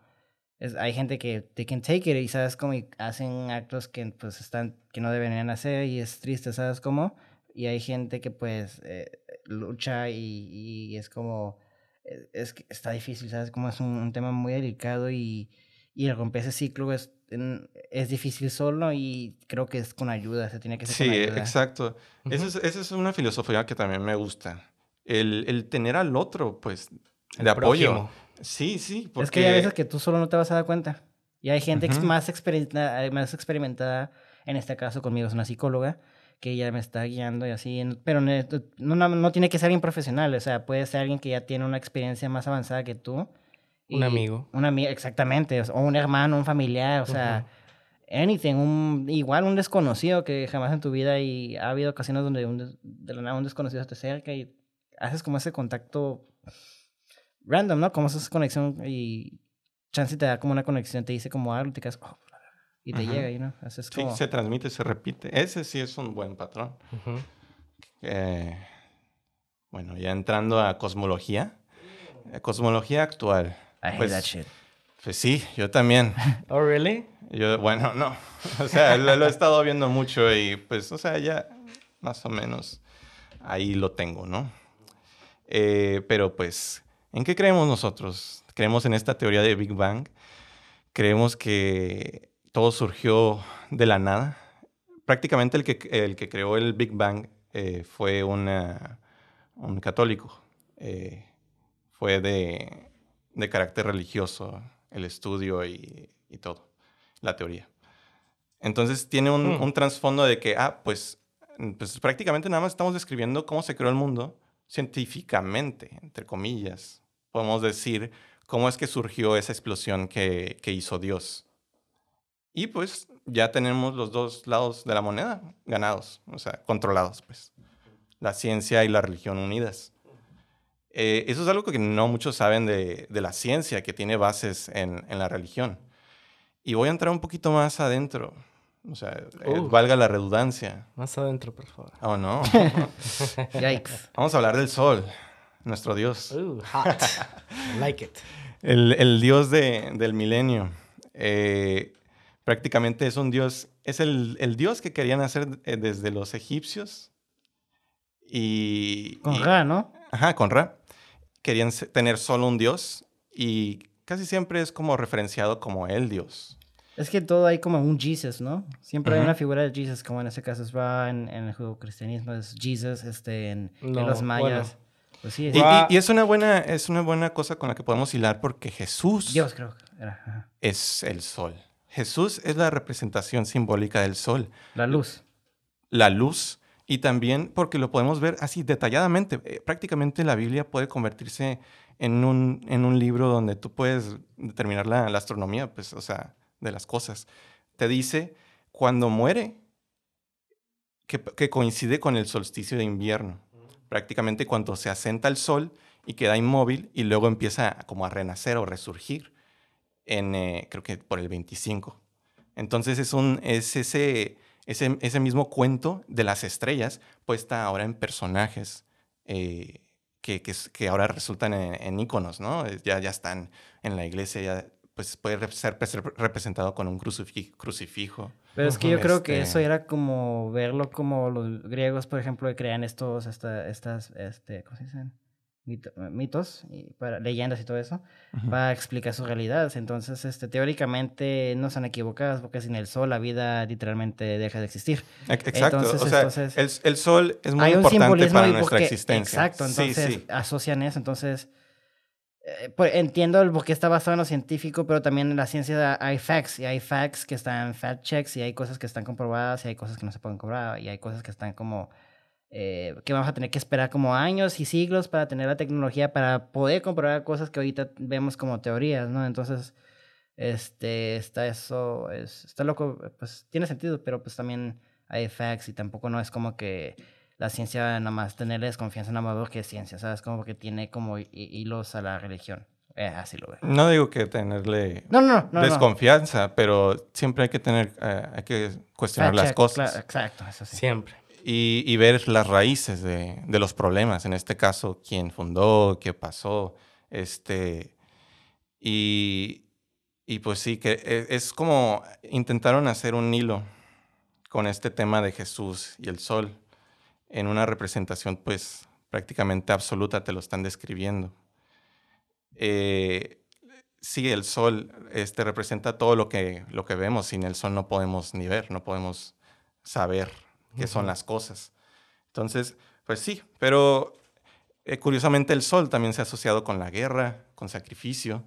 es, hay gente que they can take it y sabes cómo hacen actos que pues están que no deberían hacer y es triste, ¿sabes cómo? Y hay gente que pues eh, lucha y, es como, eh, es, está difícil, ¿sabes? Como es un, tema muy delicado y, y el romper ese ciclo es, es difícil solo y creo que es con ayuda, se tiene que ser sí, con ayuda. exacto. esa, es, una filosofía que también me gusta. El, el tener al otro, pues, de apoyo. Sí, sí. Porque... Es que hay veces que tú solo no te vas a dar cuenta. Y hay gente más, experimentada, más experimentada, en este caso conmigo es una psicóloga, que ella me está guiando y así, pero no, no, tiene que ser alguien profesional, o sea, puede ser alguien que ya tiene una experiencia más avanzada que tú. un amigo. Un amigo, exactamente, o un hermano, un familiar, o sea, anything, un, igual un desconocido que jamás en tu vida y ha habido ocasiones donde un, de la nada un desconocido te acerca y haces como ese contacto random, ¿no? Como esa conexión y chance te da como una conexión, te dice como algo, te quedas, oh, y te llega, y ¿no? Sí, se transmite, se repite. Ese sí es un buen patrón. bueno, ya entrando a cosmología. Eh, cosmología actual. I hate pues, that shit. Pues sí, yo también. Oh, really? Yo, bueno, no. O sea, lo, he estado viendo mucho y pues, o sea, ya más o menos ahí lo tengo, ¿no? Eh, pero pues, ¿en qué creemos nosotros? Creemos en esta teoría de Big Bang. Creemos que todo surgió de la nada. Prácticamente el que, el que creó el Big Bang eh, fue una, un católico. Eh, fue de, de, carácter religioso el estudio y, y, todo, la teoría. Entonces tiene un, hmm. un trasfondo de que, ah, pues, pues prácticamente nada más estamos describiendo cómo se creó el mundo científicamente, entre comillas. Podemos decir cómo es que surgió esa explosión que, que hizo Dios. Y pues ya tenemos los dos lados de la moneda ganados, o sea, controlados, pues. La ciencia y la religión unidas. Eh, eso es algo que no muchos saben de, de la ciencia, que tiene bases en, en, la religión. Y voy a entrar un poquito más adentro, o sea, eh, valga la redundancia. Más adentro, por favor. Oh, no. Yikes. Vamos a hablar del sol, nuestro Dios. Uh, hot. like it. El, el Dios de, del milenio. Eh, prácticamente es un dios, es el, el dios que querían hacer eh, desde los egipcios. Y, con Ra, ¿no? Ajá, con Ra. Querían tener solo un dios y casi siempre es como referenciado como el dios. Es que todo hay como un Jesus, ¿no? Siempre hay una figura de Jesus, como en ese caso es Ra, en, el juego cristianismo es Jesus, este, en, los mayas. Pues sí, Y, es- y- y una buena, es una buena cosa con la que podemos hilar porque Jesús Dios creo que era. ajá. es el sol. Jesús es la representación simbólica del sol, La luz. la luz, y también porque lo podemos ver así detalladamente. Eh, prácticamente la Biblia puede convertirse en un, en un libro donde tú puedes determinar la, la astronomía, pues, o sea, de las cosas. Te dice cuando muere, que, que coincide con el solsticio de invierno. Prácticamente cuando se asenta el sol y queda inmóvil y luego empieza como a renacer o resurgir en, eh, creo que por el 25. Entonces es, un, es ese, ese, ese mismo cuento de las estrellas puesta ahora en personajes eh, que, que, que ahora resultan en, en íconos, ¿no? Ya, ya están en la iglesia, ya pues puede ser pues, rep- representado con un crucifi- crucifijo. Pero es que yo creo que Este- eso era como verlo como los griegos, por ejemplo, que crean estos, esta- estas, este, ¿cómo se dicen? Mito- mitos, y para, leyendas y todo eso, Ujú. para explicar sus realidades. Entonces, este, teóricamente no son equivocadas, porque sin el sol la vida literalmente deja de existir. Ex- Exacto, Entonces, o sea, entonces, el, el sol es muy importante para nuestra porque- existencia. Exacto, entonces sí. asocian eso. Entonces, eh, pues, entiendo el por qué está basado en lo científico, pero también en la ciencia hay facts, y hay facts que están fact checks, y hay cosas que están comprobadas, y hay cosas que no se pueden comprobar, y hay cosas que están como eh, que vamos a tener que esperar como años y siglos para tener la tecnología para poder comprobar cosas que ahorita vemos como teorías, ¿no? Entonces, este, está eso, es, está loco, pues tiene sentido, pero pues también hay facts y tampoco no es como que la ciencia nada más tenerle desconfianza nada más porque es ciencia, ¿sabes? Como que tiene como hi- hilos a la religión. Eh, así lo veo. No digo que tenerle No, no, no. desconfianza, pero siempre hay que tener, eh, hay que cuestionar Fact las check, cosas claro, exacto, eso sí. Siempre. Y, y ver las raíces de, de los problemas. En este caso, quién fundó, qué pasó, este, y, y pues sí, que e- es como intentaron hacer un hilo con este tema de Jesús y el sol en una representación pues prácticamente absoluta, te lo están describiendo. Eh, sí, el sol este, representa todo lo que, lo que vemos. Sin el sol no podemos ni ver, no podemos saber qué son las cosas. Entonces, pues sí, pero eh, curiosamente el sol también se ha asociado con la guerra, con sacrificio.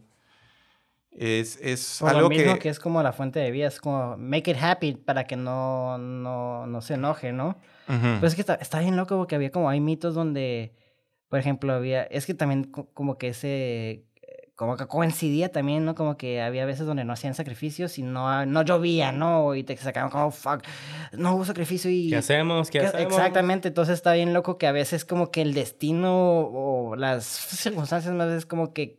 Es, es algo lo mismo que... que... es como la fuente de vida, es como make it happy para que no, no, no se enoje, ¿no? Ujú. Pero es que está, está bien loco porque había como, hay mitos donde, por ejemplo, había, es que también co- como que ese, como que coincidía también, ¿no? Como que había veces donde no hacían sacrificios y no, no llovía, ¿no? Y te sacaban como, fuck, no hubo sacrificio y... ¿Qué hacemos? ¿Qué ¿Qué- hacemos? Exactamente, entonces está bien loco que a veces como que el destino o las circunstancias más veces como que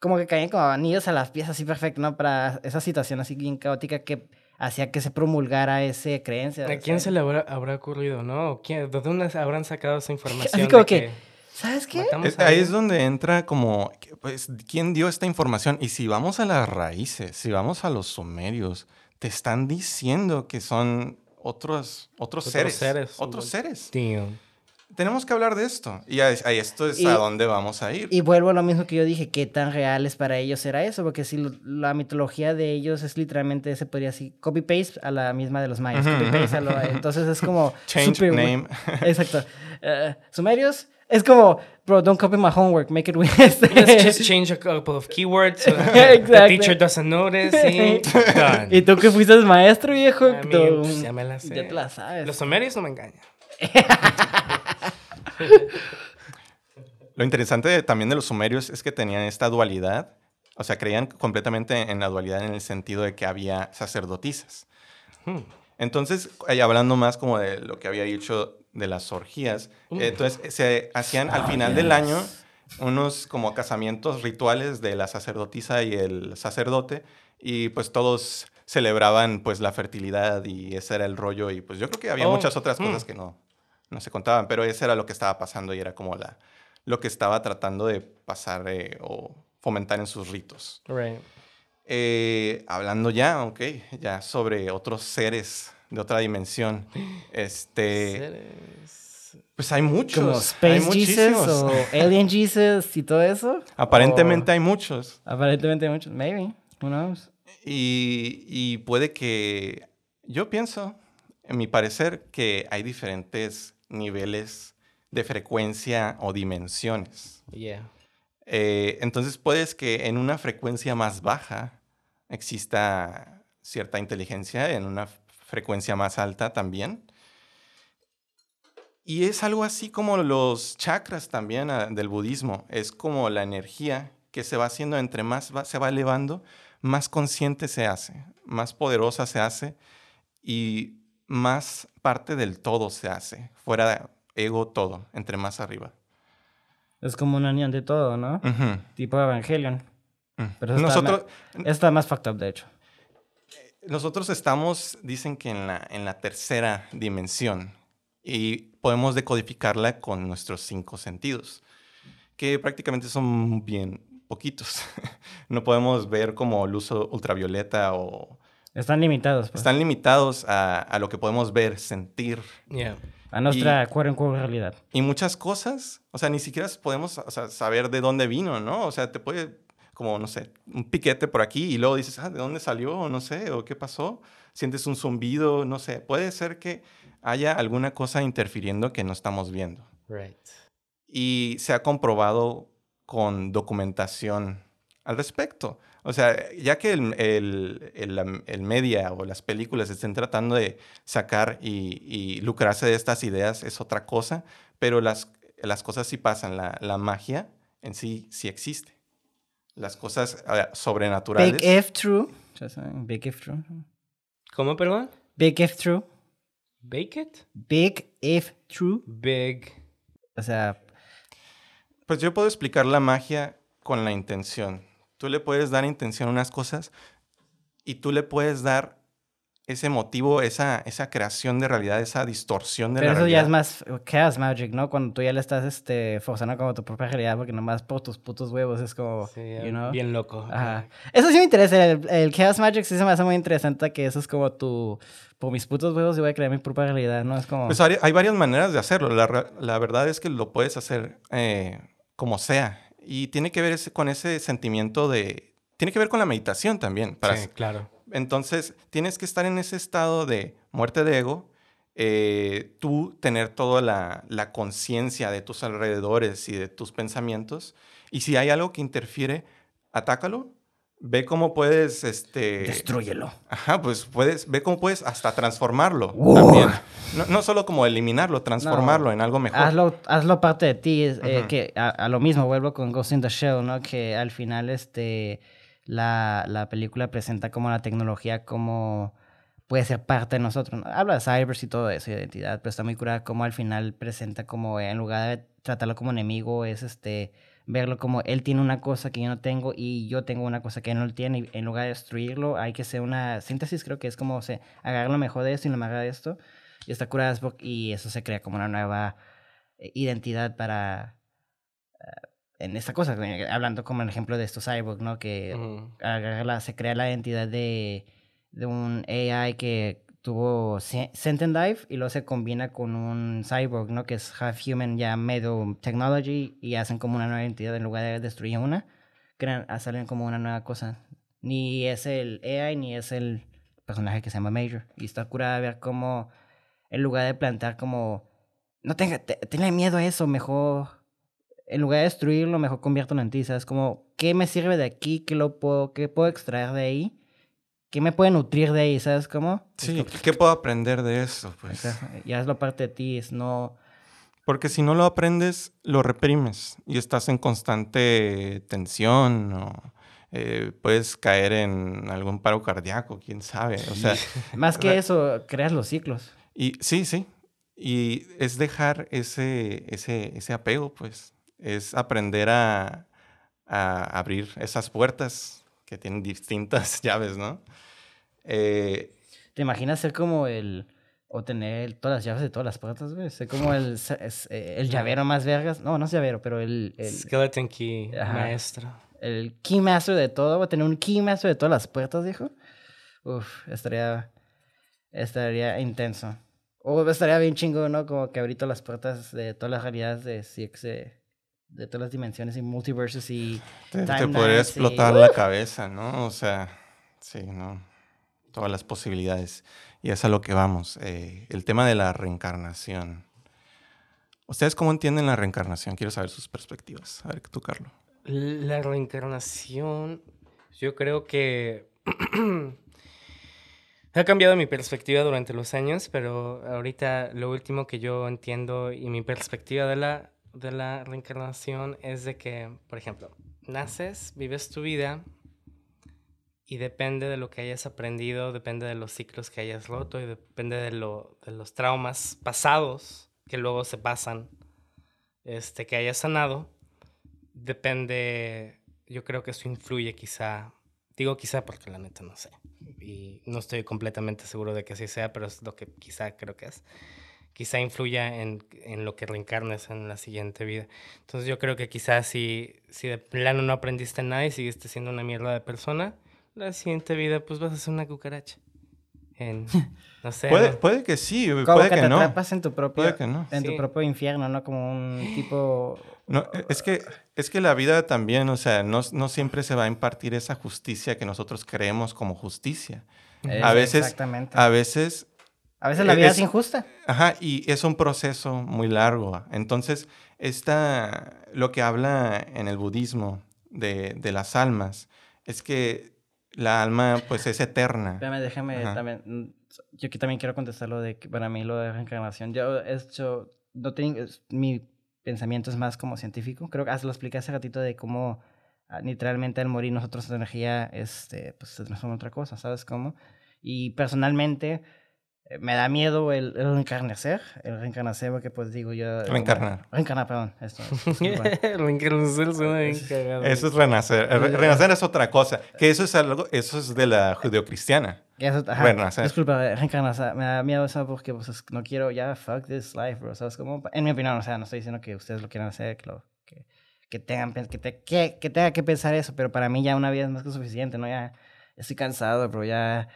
como que caían como anillos a las piezas así perfecto, ¿no? Para esa situación así bien caótica que hacía que se promulgara esa creencia. ¿A quién o se le habrá, habrá ocurrido, no? ¿O quién- ¿De dónde habrán sacado esa información? Así de como que, ¿sabes qué? Es- a ahí es donde entra como, pues, ¿quién dio esta información? Y si vamos a las raíces, si vamos a los sumerios, te están diciendo que son otros, otros, Otros seres, seres, Otros seres. Damn. Tenemos que hablar de esto. Y a, a esto es Y- a dónde vamos a ir. Y vuelvo a lo mismo que yo dije, qué tan reales para ellos era eso, porque si lo- la mitología de ellos es literalmente, se podría decir, copy-paste a la misma de los mayas, copy-paste a lo- entonces es como... Change súper we- name. Exacto. Eh, Sumerios, es como, bro, don't copy my homework, make it with Let's just change a couple of keywords so the teacher doesn't notice. y done. Y tú que fuiste maestro, viejo, A mí, tú- pues, ya me la sé. ya te la sabes. Los sumerios no me engañan. Lo interesante también de los sumerios es que tenían esta dualidad. O sea, creían completamente en la dualidad en el sentido de que había sacerdotisas. Hmm. Entonces, ahí hablando más como de lo que había dicho de las orgías, Uh. eh, entonces se hacían al final del año unos como casamientos rituales de la sacerdotisa y el sacerdote y pues todos celebraban pues la fertilidad y ese era el rollo y pues yo creo que había Oh, muchas otras cosas mm. que no, no se contaban, pero ese era lo que estaba pasando y era como la, lo que estaba tratando de pasar eh, o fomentar en sus ritos. Right. Eh, hablando ya, ok, ya sobre otros seres de otra dimensión. Este, Seres. pues hay muchos. como hay Space Jesus muchísimos. o Alien Jesus y todo eso. Aparentemente O- hay muchos. Aparentemente muchos. Maybe. Who knows? Y, y puede que, yo pienso, en mi parecer, que hay diferentes niveles de frecuencia o dimensiones. Yeah. Eh, entonces puedes que en una frecuencia más baja exista cierta inteligencia, en una frecuencia más alta también. Y es algo así como los chakras también ah, del budismo. Es como la energía que se va haciendo entre más va- se va elevando, más consciente se hace, más poderosa se hace y más parte del todo se hace. Fuera ego todo, entre más arriba. Es como una unión de todo, ¿no? Ujú. Tipo Evangelion. Mm. Pero eso está Nosotros, Está más fucked up, de hecho. Nosotros estamos, dicen que en la, en la tercera dimensión y podemos decodificarla con nuestros cinco sentidos, que prácticamente son bien poquitos. no podemos ver como luz ultravioleta o Están limitados, pues. están limitados a, a lo que podemos ver, sentir Yeah. A nuestra cuerpo en cuerpo realidad. y muchas cosas. O sea, ni siquiera podemos o sea, saber de dónde vino, ¿no? O sea, te puede, como, no sé, un piquete por aquí y luego dices, ah, ¿de dónde salió? O no sé, o qué pasó. Sientes un zumbido, no sé. Puede ser que haya alguna cosa interfiriendo que no estamos viendo. Right. Y se ha comprobado con documentación al respecto. O sea, ya que el, el, el- el media o las películas estén tratando de sacar y, y lucrarse de estas ideas es otra cosa, pero las, las cosas sí pasan. La, la magia en sí sí existe. Las cosas sobrenaturales. Big if true. Ya saben, Big if true. ¿Cómo, perdón? Big if true. ¿Bake it? Big if true. Big. O sea, Pues yo puedo explicar la magia con la intención. Tú le puedes dar intención a unas cosas y tú le puedes dar ese motivo, esa, esa creación de realidad, esa distorsión de pero la eso ya realidad. es más chaos magic, ¿no? Cuando tú ya le estás este, forzando como tu propia realidad porque nomás por tus putos huevos es como, Sí, you know? bien loco. Ajá. Eso sí me interesa. El, el Chaos Magic sí se me hace muy interesante que eso es como tu... Por mis putos huevos yo voy a crear mi propia realidad, ¿no? Es como... Pues hay, hay varias maneras de hacerlo. La, verdad es que lo puedes hacer eh, como sea. Y tiene que ver ese- con ese sentimiento de... Tiene que ver con la meditación también. Para, Sí, claro. Entonces, tienes que estar en ese estado de muerte de ego, eh, tú tener toda la, la conciencia de tus alrededores y de tus pensamientos. Y si hay algo que interfiere, atácalo. Ve cómo puedes, este... Destrúyelo. Ajá, pues puedes, ve cómo puedes hasta transformarlo Wow. también. No, no solo como eliminarlo, transformarlo en algo mejor. Hazlo, hazlo parte de ti. eh, que a, a lo mismo, vuelvo con Ghost in the Shell, ¿no? Que al final este, la, la película presenta como la tecnología como puede ser parte de nosotros. ¿no? Habla de cybers y todo eso, identidad, pero está muy curada como al final presenta como en lugar de tratarlo como enemigo, es este verlo como él tiene una cosa que yo no tengo y yo tengo una cosa que él no tiene y en lugar de destruirlo hay que hacer una síntesis creo que es como se agarrar lo mejor de esto y lo mejor de esto y está curada y eso se crea como una nueva eh, identidad para en esta cosa eh, hablando como el ejemplo de estos cyborg no que se crea la identidad de, de un AI que tuvo se- Sentient Dive y luego se combina con un cyborg, ¿no? Que es half human, ya medio technology y hacen como una nueva identidad en lugar de destruir una, crean, ah, salen como una nueva cosa. Ni es el AI ni es el personaje que se llama Major. Y está curada ver cómo en lugar de plantear como no tenga, te- tenle miedo a eso, mejor en lugar de destruirlo, mejor conviértelo en ti, ¿sabes? Como, ¿qué me sirve de aquí? ¿Qué, lo puedo, qué puedo extraer de ahí? ¿Qué me puede nutrir de ahí? ¿Sabes cómo? Sí, ¿qué puedo aprender de eso? Pues? O sea, ya es lo parte de ti, es no... Porque si no lo aprendes, lo reprimes y estás en constante tensión o eh, puedes caer en algún paro cardíaco, quién sabe. O sea, Más que eso, creas los ciclos. y sí, sí. Y es dejar ese, ese, ese apego, pues. Es aprender a, a abrir esas puertas que tienen distintas llaves, ¿no? Eh, ¿Te imaginas ser como el... o tener todas las llaves de todas las puertas, güey? Ser como el, es, eh, el llavero más vergas. No, no es llavero, pero el... el Skeleton Key, Ajá. maestro. el keymaster de todo, a tener un keymaster de todas las puertas, dijo. Uf, estaría, estaría intenso. O estaría bien chingo, ¿no? Como que abrir todas las puertas de todas las realidades de CX, de, todas las dimensiones y multiversos y... te, te podría y- explotar la cabeza, ¿no? O sea, sí, ¿no? Todas las posibilidades. Y es a lo que vamos. eh, el tema de la reencarnación. ¿Ustedes cómo entienden la reencarnación? Quiero saber sus perspectivas. A ver, tú, Carlos. La reencarnación, yo creo que ha cambiado mi perspectiva durante los años, pero ahorita lo último que yo entiendo y mi perspectiva de la, de la reencarnación es de que, por ejemplo, naces, vives tu vida y depende de lo que hayas aprendido, depende de los ciclos que hayas roto y depende de, lo, de los traumas pasados que luego se pasan, este, que hayas sanado, depende, yo creo que eso influye quizá, digo quizá porque la neta no sé, y no estoy completamente seguro de que así sea, pero es lo que quizá creo que es quizá influya en, en, lo que reencarnes en la siguiente vida. Entonces yo creo que quizás si, si de plano no aprendiste nada y siguiste siendo una mierda de persona, la siguiente vida pues vas a ser una cucaracha. En, no sé. Puede, ¿no? puede que sí, Como puede que, que, te no. atrapas en tu propio, Puede que no. en tu propio infierno, ¿no? Como un tipo... No, es que, es que la vida también, o sea, no, no siempre se va a impartir esa justicia que nosotros creemos como justicia. Es- A veces, Exactamente. a veces, A veces la vida es, es- injusta. Ajá, y es un proceso muy largo. Entonces, esta, lo que habla en el budismo de, de las almas, es que la alma, pues, es eterna. Espérame, déjame Ajá. también. mm, Yo aquí también quiero contestar lo de que para mí lo de reencarnación. Yo he hecho. No tengo, mi pensamiento es más como científico. Creo que lo expliqué hace ratito de cómo ah, literalmente al morir nosotros la energía este, pues, se transforma en otra cosa, ¿sabes cómo? Y personalmente me da miedo el, el reencarnacer. El reencarnacer porque pues digo yo... como- Reencarnar. Reencarnar, perdón. Esto, disculpa. Reencarnacer suena bien cagado. Eso es renacer. Re- Renacer es otra cosa. Que eso es algo, eso es de la judeocristiana. Eso, ajá, Renacer. Disculpa, reencarnar. Me da miedo eso porque pues, es- no quiero ya fuck this life, bro. ¿Sabes cómo? En mi opinión, o sea, no estoy diciendo que ustedes lo quieran hacer, que, lo, que, que tengan que, te- que, que tenga que pensar eso, pero para mí ya una vida es más que suficiente, ¿no? Ya estoy cansado, bro. Ya.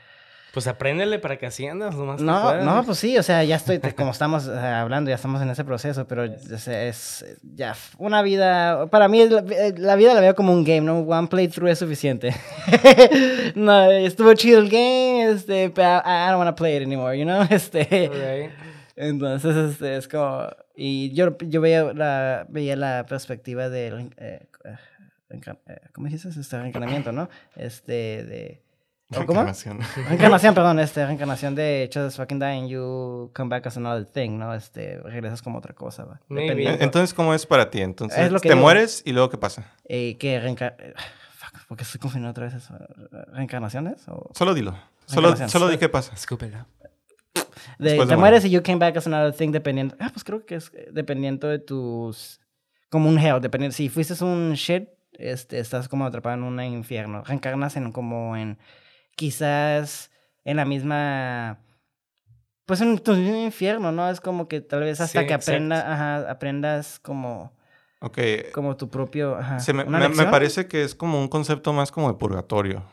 Pues apréndele para que así andas lo más que No, puedas. no, pues sí, o sea, ya estoy, como estamos eh, hablando, ya estamos en ese proceso, pero es, es- ya una vida, para mí la, la vida la veo como un game, ¿no? One playthrough es suficiente. no, estuvo chido el game, este, pero I, I don't want to play it anymore, you know? Este, Right. entonces este, es como, y yo, yo veía, la, veía la perspectiva del, eh, eh, eh, ¿cómo dices? Este reencarnamiento, ¿no? Este, de... ¿o ¿Cómo? Reencarnación. Reencarnación, perdón, este, reencarnación de just fucking die and you come back as another thing, ¿no? Este, regresas como otra cosa, va. Entonces, ¿cómo es para ti? Entonces, Es lo que te digo. mueres y luego ¿qué pasa? Eh, ¿Qué reencar... eh, Fuck, porque estoy confundiendo otra vez eso. ¿Reencarnaciones? O... Solo dilo. Solo, Reencarnación. solo di qué pasa. Escúpela. De, te de mueres y you came back as another thing dependiendo... Ah, pues creo que es eh, dependiendo de tus... Como un hell, dependiendo... Si fuiste un shit, este, estás como atrapado en un infierno. Reencarnas en como en... Quizás en la misma... Pues en tu mismo infierno, ¿no? Es como que tal vez hasta Sí, que aprenda, ajá, aprendas como, Ok. como tu propio... Ajá, Se me, parece que es como un concepto más como de purgatorio.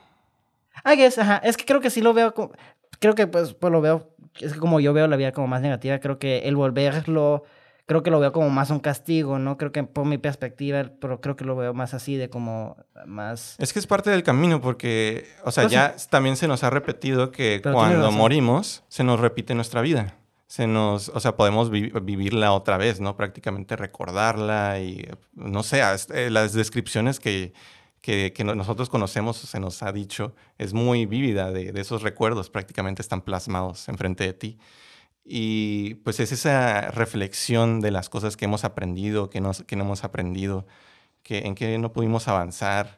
I guess, ajá. Es que creo que sí lo veo como... Creo que pues, pues lo veo... Es que como yo veo la vida como más negativa, creo que el volverlo... Creo que lo veo como más un castigo, ¿no? Creo que por mi perspectiva, pero creo que lo veo más así de como más... Es que es parte del camino porque, o sea, Pues sí. ya también se nos ha repetido que Pero cuando morimos se nos repite nuestra vida. Se nos, o sea, podemos vi- vivirla otra vez, ¿no? Prácticamente recordarla y, no sé, eh, las descripciones que, que, que no- nosotros conocemos, se nos ha dicho, es muy vívida de, de esos recuerdos, prácticamente están plasmados enfrente de ti. Y pues es esa reflexión de las cosas que hemos aprendido, que, nos, que no hemos aprendido, que, en que no pudimos avanzar.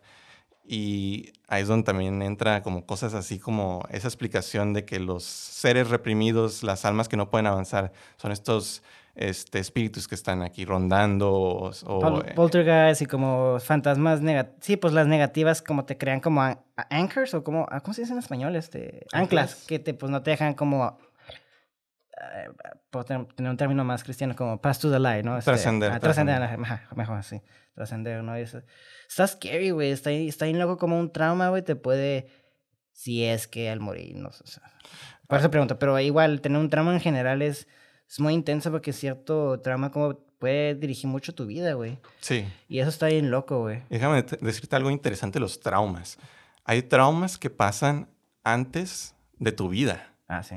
Y ahí es donde también entra como cosas así como esa explicación de que los seres reprimidos, las almas que no pueden avanzar, son estos este, espíritus que están aquí rondando o... o, eh, poltergeist y como fantasmas negativas. Sí, pues las negativas como te crean como anchors o como... ¿Cómo se dice en español? Este, anclas. Anclas. Que te, pues no te dejan como... eh, por ten- tener un término más cristiano, como pass to the light, ¿no? Este, Trascender, ah, trascender, mejor así. Trascender, ¿no? Eso- está scary, güey. Está, está bien loco como un trauma, güey. Te puede... Si es que al morir, no sé. o sea. Por eso pregunto, pero igual tener un trauma en general es, es muy intenso porque cierto trauma como puede dirigir mucho tu vida, güey. sí. Y eso está bien loco, güey. Déjame te- decirte algo interesante, los traumas. Hay traumas que pasan antes de tu vida. Ah, sí.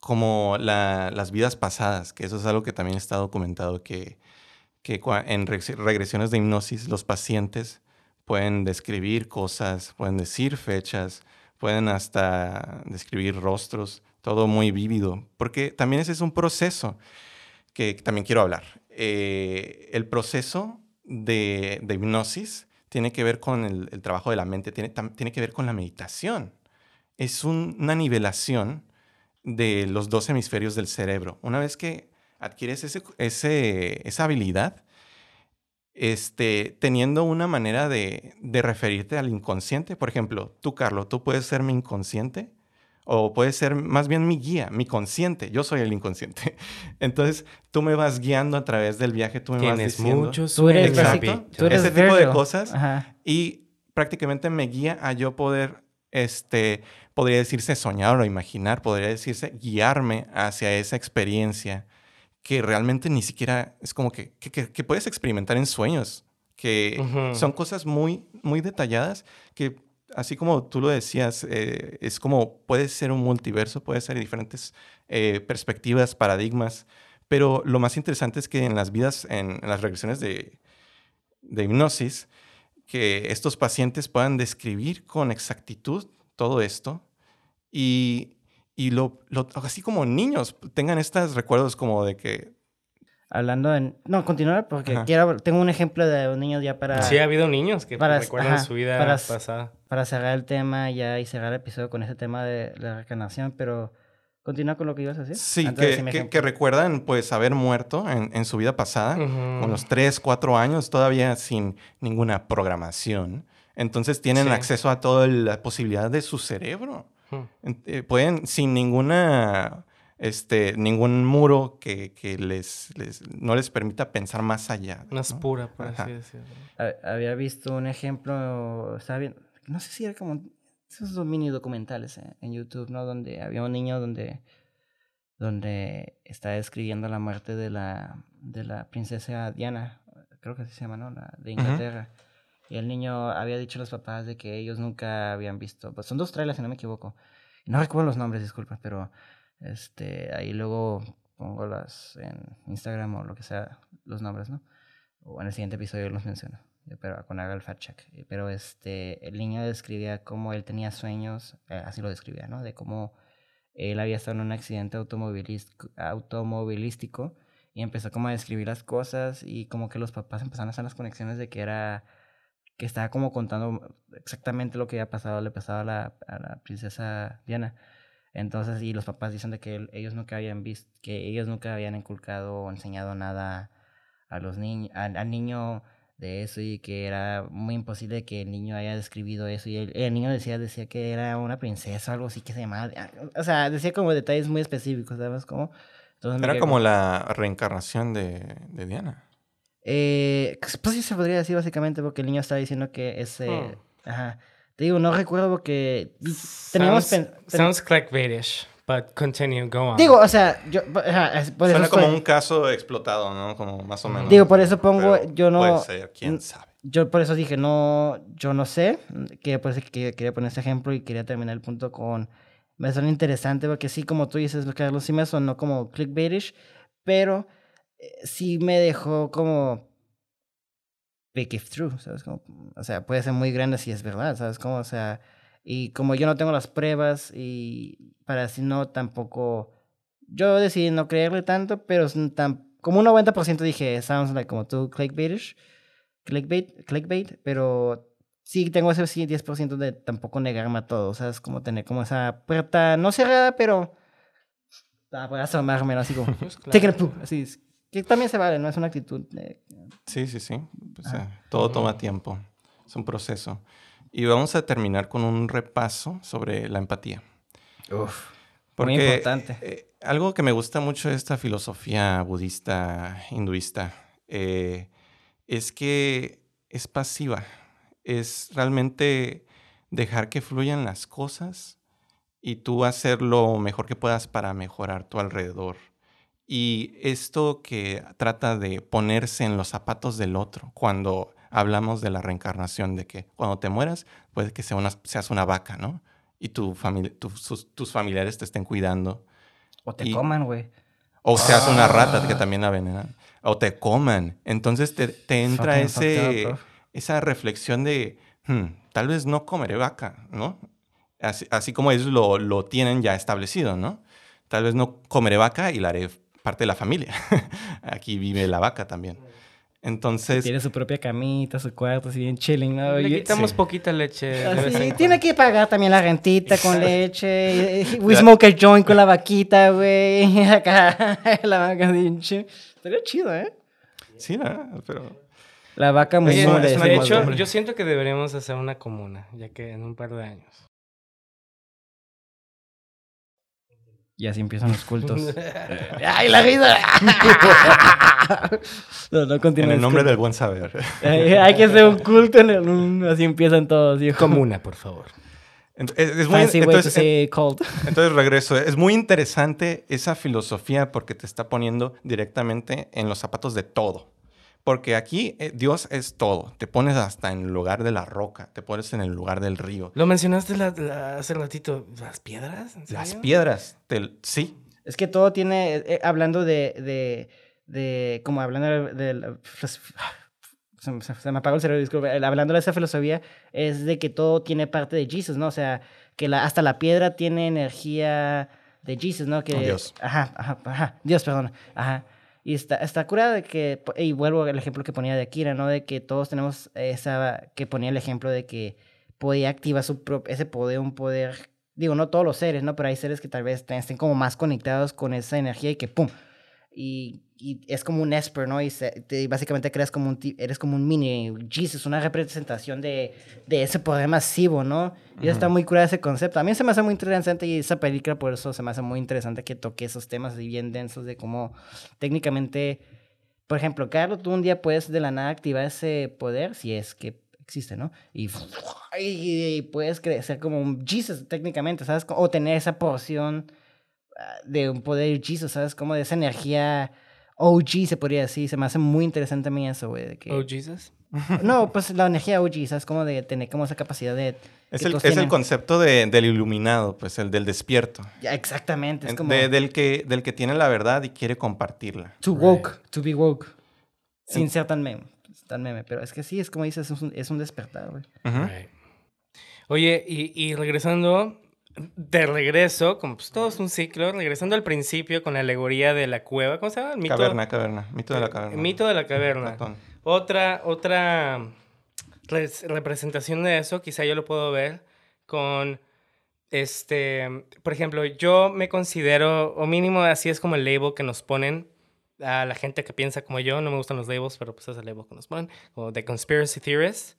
Como la- las vidas pasadas, que eso es algo que también está documentado, que, que en reg- regresiones de hipnosis los pacientes pueden describir cosas, pueden decir fechas, pueden hasta describir rostros, todo muy vívido, porque también ese es un proceso que también quiero hablar. Eh, el proceso de, de hipnosis tiene que ver con el, trabajo de la mente, tiene, tiene que ver con la meditación. Es un- una nivelación de los dos hemisferios del cerebro. Una vez que adquieres ese- ese- esa habilidad, este, teniendo una manera de, de referirte al inconsciente. Por ejemplo, tú, Carlos, tú puedes ser mi inconsciente o puedes ser más bien mi guía, mi consciente. Yo soy el inconsciente. Entonces, tú me vas guiando a través del viaje, tú me vas Tienes diciendo. muchos Tú eres, Exacto. tú eres Ese tipo de cosas. Ajá. Y prácticamente me guía a yo poder, este, podría decirse soñar o imaginar, podría decirse guiarme hacia esa experiencia que realmente ni siquiera es como que, que, puedes experimentar en sueños, que son cosas muy, muy detalladas que, así como tú lo decías, eh, es como puede ser un multiverso, puede ser diferentes eh, perspectivas, paradigmas, pero lo más interesante es que en las vidas, en, en las regresiones de, de hipnosis, que estos pacientes puedan describir con exactitud todo esto y, y lo, lo- así como niños tengan estos recuerdos como de que Hablando en... No, continuar porque Ajá. quiero... Tengo un ejemplo de un niño ya para... Sí, ha habido niños que Para- recuerdan ajá, su vida para- pasada. para cerrar el tema ya y cerrar el episodio con ese tema de la reencarnación, pero continúa con lo que ibas a decir. sí, Antes que, recuerdan pues haber muerto en, en su vida pasada, unos 3, 4 años todavía sin ninguna programación. Entonces tienen Sí. acceso a toda la posibilidad de su cerebro. Eh, pueden sin ninguna este ningún muro que, que les, les- no les permita pensar más allá Una es ¿no? pura, por Ajá. así decirlo. Ha- Había visto un ejemplo, estaba bien, no sé si era como esos dos mini documentales eh, en YouTube, ¿no? Donde había un niño donde, donde está describiendo la muerte de la, de la princesa Diana, creo que así se llama, ¿no? La de Inglaterra. Y el niño había dicho a los papás de que ellos nunca habían visto, pues son dos trailers si no me equivoco. No recuerdo los nombres, disculpa, pero este ahí luego pongo las en Instagram o lo que sea, los nombres, ¿no? o en el siguiente episodio los menciono, pero cuando haga el. Eh, Pero este, el niño describía cómo él tenía sueños, eh, así lo describía, ¿no? De cómo él había estado en un accidente automovilístico, y empezó como a describir las cosas y como que los papás empezaron a hacer las conexiones de que era, que estaba como contando exactamente lo que había pasado, le pasaba a la, a la princesa Diana. Entonces, y los papás dicen de que ellos nunca habían visto, que ellos nunca habían inculcado o enseñado nada a los niños, al niño de eso y que era muy imposible que el niño haya describido eso y el, el niño decía decía que era una princesa o algo así que se llamaba, ah, o sea, decía como detalles muy específicos, ¿sabes cómo? Entonces era como la reencarnación de, de Diana eh, pues sí se podría decir básicamente porque el niño estaba diciendo que ese, Hmm. ajá, te digo, no recuerdo porque teníamos Sounds, sounds clickbaitish, but continue, go on. digo, o sea, yo por eso suena como estoy- un caso explotado no como más o menos Digo, por eso pongo, Pero yo no- puede ser quién sabe Yo por eso dije, no, yo no sé, que por eso que quería poner este ejemplo y quería terminar el punto con, me suena interesante porque sí, como tú dices, Carlos, sí me sonó como clickbaitish, pero eh, sí me dejó como pick if true, ¿sabes? Como, o sea, puede ser muy grande si es verdad, ¿sabes? Como, o sea, y como yo no tengo las pruebas y para así no tampoco, yo decidí no creerle tanto, pero tan, como un 90% dije, sounds like como tú, clickbaitish, clickbait, clickbait, pero sí tengo ese sí 10% de tampoco negarme a todo, o sea, es como tener como esa puerta no cerrada, pero para poder asomarme, ¿no? así como, Pues claro. take it así es, que también se vale, ¿no? Es una actitud de- sí sí sí Pues, eh, todo toma tiempo es un proceso y vamos a terminar con un repaso sobre la empatía muy importante. eh, algo que me gusta mucho de esta filosofía budista, hinduista, eh, es que es pasiva. Es realmente dejar que fluyan las cosas y tú hacer lo mejor que puedas para mejorar tu alrededor. Y esto que trata de ponerse en los zapatos del otro cuando hablamos de la reencarnación, de que cuando te mueras, puede que sea una- seas una vaca, ¿no? Y tu famili- tu- sus- tus familiares te estén cuidando. O te Y- coman, güey. O seas Ah. una rata que también la venenan. O te coman. Entonces te, te entra Fucking ese, up, esa reflexión de, "Hmm, tal vez no comeré vaca, ¿no? Así, así como ellos lo, lo tienen ya establecido, ¿no? Tal vez no comeré vaca y la haré parte de la familia. Aquí vive la vaca también. Entonces, Tiene su propia camita, su cuarto, así bien chilling, ¿no? Le quitamos sí. poquita leche. Así, en tiene que pagar también la rentita con leche. We smoke a joint con la vaquita, güey. Acá, la vaca bien. Estaría chido, ¿eh? sí, ¿no? pero... La vaca muy de hecho, yo siento que deberíamos hacer una comuna, ya que en un par de años. Y así empiezan los cultos. ¡Ay, la risa! no, no En el nombre con- del buen saber. Ay, Hay que hacer un culto en el... Así empiezan todos, hijo. Comuna, por favor. Ent- Es, es muy, Fancy way to entonces, say cult. Entonces regreso. Es muy interesante esa filosofía porque te está poniendo directamente en los zapatos de todo. Porque aquí eh, Dios es todo. Te pones hasta en el lugar de la roca, te pones en el lugar del río. Lo mencionaste la- la- hace ratito. ¿Las piedras? ¿En Las piedras, te- sí. Es que todo tiene, eh, hablando de, de, de, como hablando de, la- se, me- se me apagó el cerebro, disculpe, hablando de esa filosofía, es de que todo tiene parte de Jesus, ¿no? O sea, que la, hasta la piedra tiene energía de Jesus, ¿no? Que, Oh, Dios. Ajá, ajá, ajá, Dios, perdón, ajá. Y está, está curada de que, y vuelvo al ejemplo que ponía de Akira, ¿no? De que todos tenemos esa, que ponía el ejemplo de que podía activar su ese poder, un poder, digo, no todos los seres, ¿no? Pero hay seres que tal vez estén como más conectados con esa energía y que ¡pum! Y, y es como un Esper, ¿no? Y se- te- básicamente creas como un, eres como un mini Jesus, una representación de, de ese poder masivo, ¿no? Y eso está Ujú. muy curada ese concepto. A mí se me hace muy interesante y esa película por eso se me hace muy interesante que toque esos temas así bien densos de cómo técnicamente, por ejemplo, Carlos, tú un día puedes de la nada activar ese poder, si es que existe, ¿no? Y, y puedes crecer como un Jesus técnicamente, ¿sabes? O tener esa porción ah, de un poder Jesus, ¿sabes? Como de esa energía OG, se podría decir. Se me hace muy interesante a mí eso, güey. de que- Oh, Jesus. No, pues la energía OG, ¿sabes? Como de tener como esa capacidad de... Es que el, es el concepto de- del iluminado, pues el del despierto. Ya, exactamente, es como... de- del, que, del que tiene la verdad y quiere compartirla. To woke, to be woke. Sin ser tan meme, tan meme. Pero es que sí, es como dices, es un, es un despertar, güey. Right. Oye, y, y regresando, de regreso, como pues todo es un ciclo, regresando al principio con la alegoría de la cueva, ¿cómo se llama? El mito, Caverna, caverna. Mito de la caverna. el mito de la caverna. Platón. Otra, otra res- representación de eso, quizá yo lo puedo ver con, este, por ejemplo, yo me considero, o mínimo así es como el label que nos ponen a la gente que piensa como yo, no me gustan los labels, pero pues es el label que nos ponen, como de conspiracy theorists,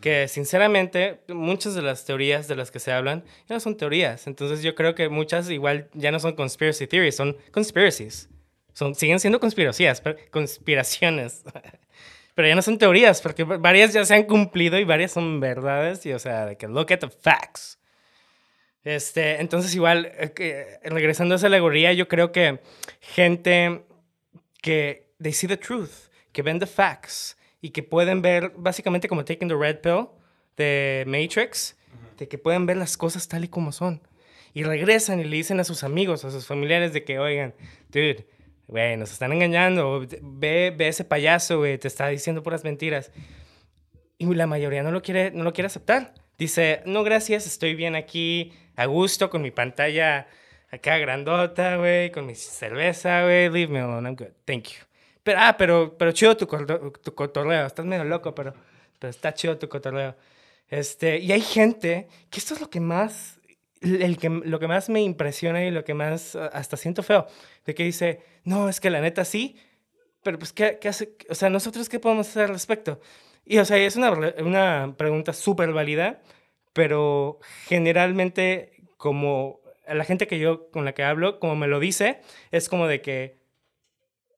que sinceramente muchas de las teorías de las que se hablan ya no son teorías, entonces yo creo que muchas igual ya no son conspiracy theories, son conspiracies. Son, siguen siendo conspiraciones, pero- conspiraciones. Pero ya no son teorías, porque varias ya se han cumplido y varias son verdades. Y, o sea, de que look at the facts. Este, entonces, igual, eh, regresando a esa alegoría, yo creo que gente que they see the truth, que ven the facts y que pueden ver, básicamente como taking the red pill de Matrix, de que pueden ver las cosas tal y como son. Y regresan y le dicen a sus amigos, a sus familiares de que, oigan, dude, güey, nos están engañando, ve, ve ese payaso, güey, te está diciendo puras mentiras. Y la mayoría no lo quiere, no lo quiere aceptar. Dice, no, gracias, estoy bien aquí, a gusto, con mi pantalla acá grandota, güey, con mi cerveza, güey, leave me alone, I'm good, thank you. Pero, ah, pero, pero chido tu, tu cotorreo, estás medio loco, pero, pero está chido tu cotorreo. Este, y hay gente que esto es lo que más, el que, lo que más me impresiona y lo que más hasta siento feo, de que dice, no, es que la neta sí, pero pues, ¿qué, qué hace? O sea, ¿nosotros qué podemos hacer al respecto? Y, o sea, es una, una pregunta súper válida, pero generalmente, como a la gente que yo, con la que hablo, como me lo dice, es como de que,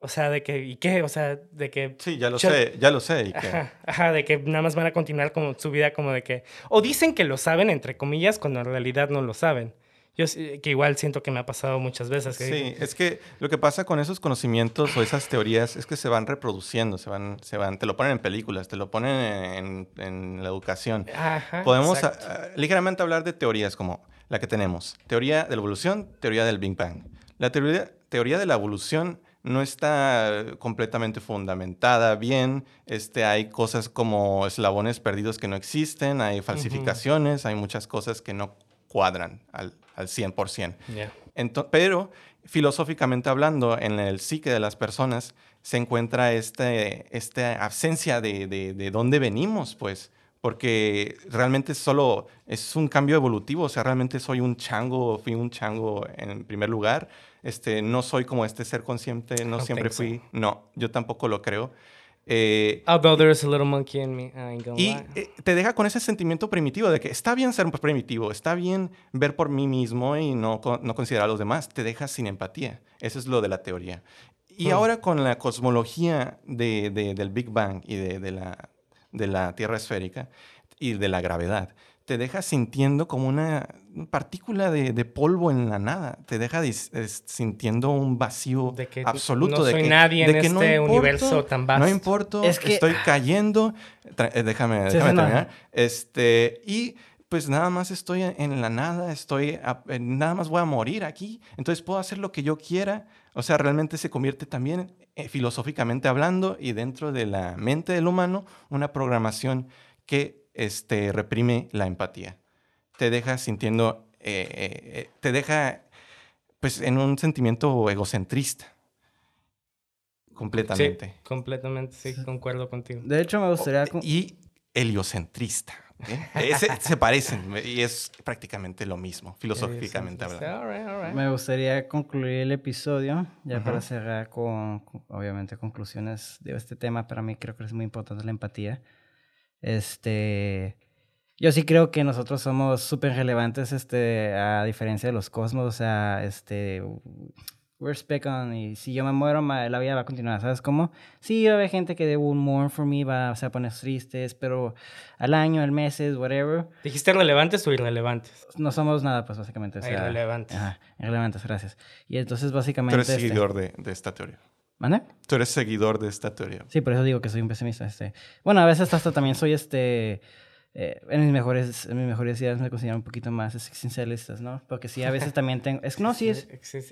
o sea, de que, ¿y qué? O sea, de que... Sí, ya lo Yo- sé, ya lo sé. y que- Ajá, ajá, de que nada más van a continuar como su vida como de que... O dicen que lo saben, entre comillas, cuando en realidad no lo saben. Yo sí- que igual siento que me ha pasado muchas veces. Que Sí, es que lo que pasa con esos conocimientos o esas teorías es que se van reproduciendo, se van, se van, te lo ponen en películas, te lo ponen en, en la educación. Ajá, Podemos exacto. ah, ligeramente hablar de teorías como la que tenemos. Teoría de la evolución, teoría del Big Bang. La teoría, teoría de la evolución no está completamente fundamentada bien. Este, hay cosas como eslabones perdidos que no existen, hay falsificaciones, hay muchas cosas que no cuadran al, al 100%. Yeah. Pero filosóficamente hablando, en el psique de las personas se encuentra este, esta ausencia de, de, de dónde venimos, pues, porque realmente solo es un cambio evolutivo, o sea, realmente soy un chango, fui un chango en primer lugar, este, no soy como este ser consciente, no siempre so. fui, no, yo tampoco lo creo. Eh, Although there's a little monkey in me, I ain't gonna y lie. eh, te deja con ese sentimiento primitivo de que está bien ser primitivo, está bien ver por mí mismo y no, no considerar a los demás. Te deja sin empatía. Eso es lo de la teoría. Y Hmm. ahora con la cosmología de- de- del Big Bang y de, de la, de la Tierra esférica y de la gravedad, te deja sintiendo como una partícula de, de polvo en la nada. Te deja dis- es- sintiendo un vacío De que absoluto. no de soy que, nadie de en que no este importo, universo tan No vasto. importa, Es que- estoy cayendo. Tra- eh, déjame, Sí, déjame sí, no. terminar. Este, y pues nada más estoy en, en la nada, estoy a- nada más voy a morir aquí, entonces puedo hacer lo que yo quiera. O sea, realmente se convierte también eh, filosóficamente hablando y dentro de la mente del humano una programación que este, reprime la empatía. Te deja sintiendo, eh, eh, te deja pues en un sentimiento egocentrista. Completamente. Sí, completamente, sí, concuerdo contigo. De hecho, me gustaría... con- Y heliocentrista. ¿eh? Ese, se parecen y es prácticamente lo mismo, filosóficamente hablando. All right, all right. Me gustaría concluir el episodio, ya para Ujú. cerrar con, con, obviamente, conclusiones de este tema. Para mí creo que es muy importante la empatía. Este, yo sí creo que nosotros somos súper relevantes, este, a diferencia de los cosmos. O sea, este, we're speck on, y si yo me muero, la vida va a continuar, ¿sabes cómo? Sí, va a haber gente que de un mourn for me, va a se va a poner tristes, pero al año, al meses, whatever, ¿Dijiste relevantes o irrelevantes? no somos nada, pues básicamente. O sea, irrelevantes. Ajá, irrelevantes, gracias. Y entonces Tú básicamente... eres este- seguidor de, de esta teoría. ¿Mande? Tú eres seguidor de esta teoría. Sí, por eso digo que soy un pesimista. Este. Bueno, a veces hasta también soy este... eh, en mis mejores en mis mejores ideas me considero un poquito más existencialistas, ¿no? Porque sí, a veces también tengo... Es, no, sí, es...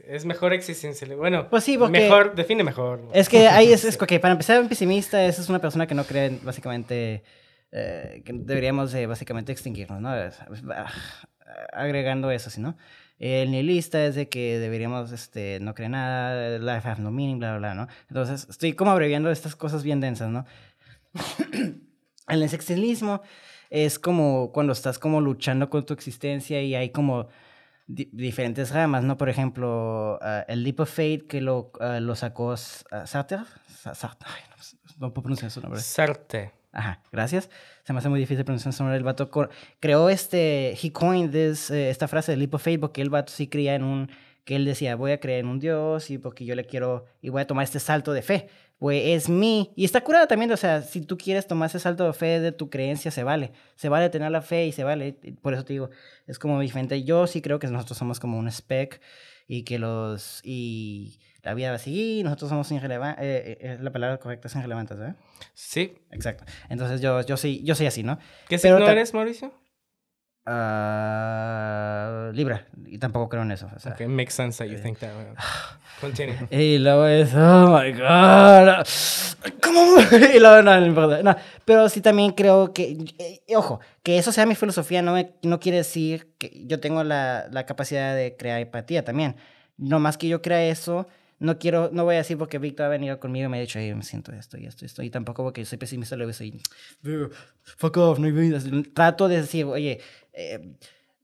Es mejor existencial. Bueno, Pues sí, porque- mejor, define mejor. Es que ahí es, es ok, para empezar, un pesimista es, es una persona que no cree, básicamente, eh, que deberíamos de, básicamente extinguirnos, ¿no? Es- ah, agregando eso, ¿sí, no? El nihilista es de que deberíamos, este, no creer nada, life has no meaning, bla, bla, bla, ¿no? Entonces, estoy como abreviando estas cosas bien densas, ¿no? el existencialismo es como cuando estás como luchando con tu existencia y hay como di- diferentes ramas, ¿no? Por ejemplo, ah, el Leap of Fate que lo, ah, lo sacó ah, Sartre. Sa- Sartre. Ay, no, no puedo pronunciar su nombre. Sarte. Ajá, gracias. Se me hace muy difícil pronunciar su nombre. El vato creó este, he coined this, eh, esta frase de Leap of Faith porque el vato sí creía en un, que él decía, voy a creer en un Dios y porque yo le quiero, y voy a tomar este salto de fe. Pues es mi, y está curada también, o sea, si tú quieres tomar ese salto de fe de tu creencia, se vale. Se vale tener la fe y se vale. Por eso te digo, es como diferente. Yo sí creo que nosotros somos como un spec y que los, y la vida va a seguir, nosotros somos irrelevantes, eh, eh, la palabra correcta es irrelevantes, ¿eh? Sí. Exacto. Entonces yo, yo, soy, yo soy así, ¿no? ¿Qué Pero signo eres, Mauricio? Ah, Libra. Y tampoco creo en eso. o sea. Okay, makes sense that you think that way. Continue. Y luego es, oh my god. ¿Cómo? Y luego no, no importa. No, pero sí también creo que, eh, ojo, que eso sea mi filosofía no, me- no quiere decir que yo tengo la, la capacidad de crear empatía también. No más que yo crea eso, no quiero, no voy a decir porque Víctor ha venido conmigo y me ha dicho, "Ey, me siento esto y esto y esto. Y tampoco porque soy pesimista, luego soy, fuck off, no hay. Trato de decir, oye, eh,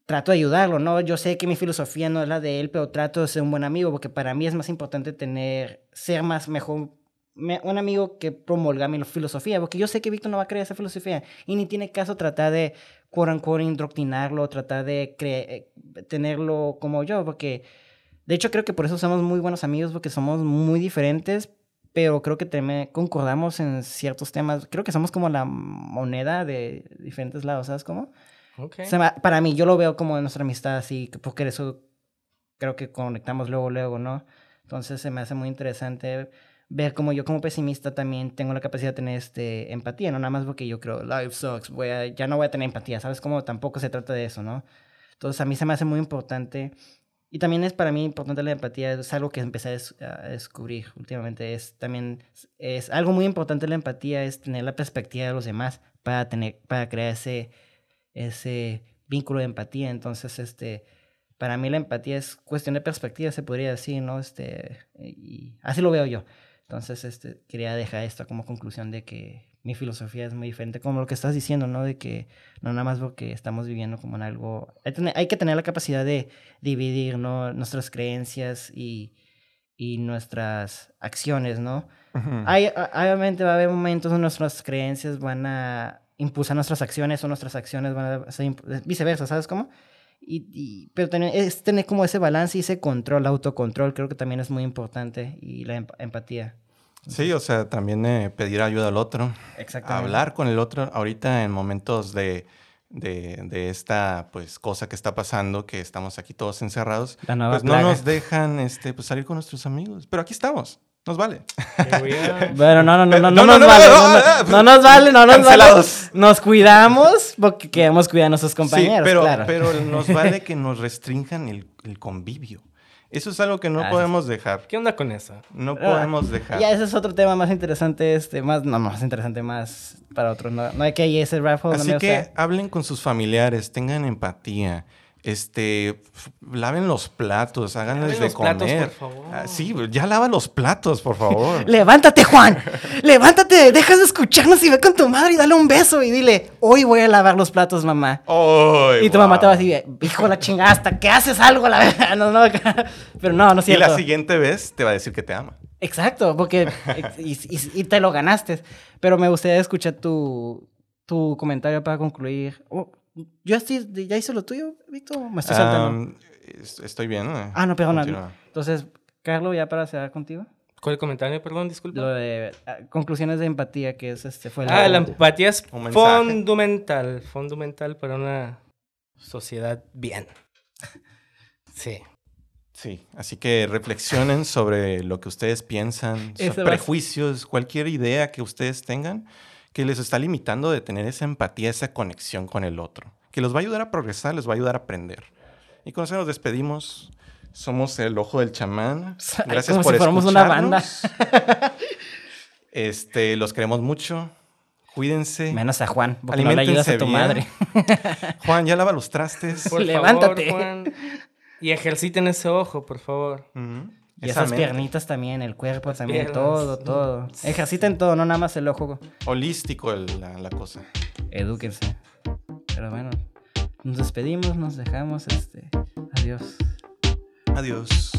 trato de ayudarlo, ¿no? Yo sé que mi filosofía no es la de él, pero trato de ser un buen amigo, porque para mí es más importante tener, ser más mejor, me- un amigo que promulga mi filosofía, porque yo sé que Víctor no va a creer esa filosofía, y ni tiene caso tratar de, quote unquote, indoctrinarlo, tratar de eh, tenerlo como yo, porque, de hecho, creo que por eso somos muy buenos amigos, porque somos muy diferentes, pero creo que concordamos en ciertos temas. Creo que somos como la moneda de diferentes lados, ¿sabes cómo? Okay. Para mí, yo lo veo como nuestra amistad así, que- porque eso creo que conectamos luego, luego, ¿no? Entonces se me hace muy interesante ver como yo como pesimista también tengo la capacidad de tener este, empatía, no nada más porque yo creo, life sucks, voy a- ya no voy a tener empatía, ¿sabes? Como tampoco se trata de eso, ¿no? Entonces a mí se me hace muy importante y también es para mí importante la empatía, es algo que empecé a, des- a descubrir últimamente. Es también, es algo muy importante la empatía, es tener la perspectiva de los demás para, tener, para crear ese, ese vínculo de empatía. Entonces, este, para mí la empatía es cuestión de perspectiva, se podría decir, ¿no? Este, y así lo veo yo. Entonces, este, quería dejar esto como conclusión de que mi filosofía es muy diferente, como lo que estás diciendo, ¿no? De que no nada más porque estamos viviendo como en algo... Hay, que tener la capacidad de dividir, ¿no? Nuestras creencias y, y nuestras acciones, ¿no? Hay, obviamente va a haber momentos donde nuestras creencias van a impulsar nuestras acciones o nuestras acciones van a ser viceversa, ¿sabes cómo? Y, y- pero tener, es tener como ese balance y ese control, autocontrol, creo que también es muy importante y la emp- empatía. Sí, o sea, también eh, pedir ayuda al otro. Exactamente. hablar con el otro ahorita en momentos de, de, de esta pues cosa que está pasando, que estamos aquí todos encerrados, La nueva pues no nos dejan este, pues, salir con nuestros amigos. Pero aquí estamos, nos vale. Bueno, no, no, no, no, no, no, no, nos no, vale, no, no, no, no, no, no nos vale, no nos Cancelados. vale. Nos cuidamos porque queremos cuidar a nuestros compañeros, sí, pero, claro. pero nos vale que nos restrinjan el, el convivio. Eso es algo que no Ah, podemos dejar. ¿Qué onda con eso? No Ah, podemos dejar. Ya ese es otro tema más interesante, este, más, no, más interesante, más para otros. No, no hay que ir ese raffle. Así que hablen con sus familiares, tengan empatía. Este, laven los platos, háganles de los platos, comer. por favor. Ah, sí, ya lava los platos, por favor. Levántate, Juan. Levántate, dejas de escucharnos y ve con tu madre y dale un beso y dile, hoy voy a lavar los platos, mamá. Ay, y tu mamá te va a decir, hijo de la chingada, hasta que haces algo, la verdad. No, no, pero no, no es Y la siguiente vez te va a decir que te ama. Exacto, porque y, y- y te lo ganaste. Pero me gustaría escuchar tu, tu comentario para concluir. Oh, ¿Yo estoy, ya hice lo tuyo, Víctor? ¿O Me estoy saltando. Am, es- estoy bien. eh. ah, no, perdona. Continúa. Entonces, Carlos, ya para cerrar contigo. ¿Cuál el comentario? Perdón, disculpa. Lo de ah, conclusiones de empatía, que es este, fue el. Ah, la empatía es fundamental, fundamental para una sociedad bien. Sí. Sí, así que reflexionen sobre lo que ustedes piensan, sobre prejuicios, cualquier idea que ustedes tengan que les está limitando de tener esa empatía, esa conexión con el otro, que los va a ayudar a progresar, les va a ayudar a aprender. Y con eso nos despedimos. Somos el Ojo del Chamán. Ay, Gracias como por si fuéramos una banda. Este, los queremos mucho. Cuídense. Menos a Juan, porque no le ayudas a tu Aliméntense madre. Juan, ya lava los trastes. Por Levántate. favor, Juan. Y ejerciten ese ojo, por favor. Ujú. Y Esa esas mente. piernitas también, el cuerpo también, piernas. todo, todo. Ejerciten todo, no nada más el ojo. Holístico el- la, la cosa. Edúquense. Pero bueno, nos despedimos, nos dejamos, este, adiós. Adiós.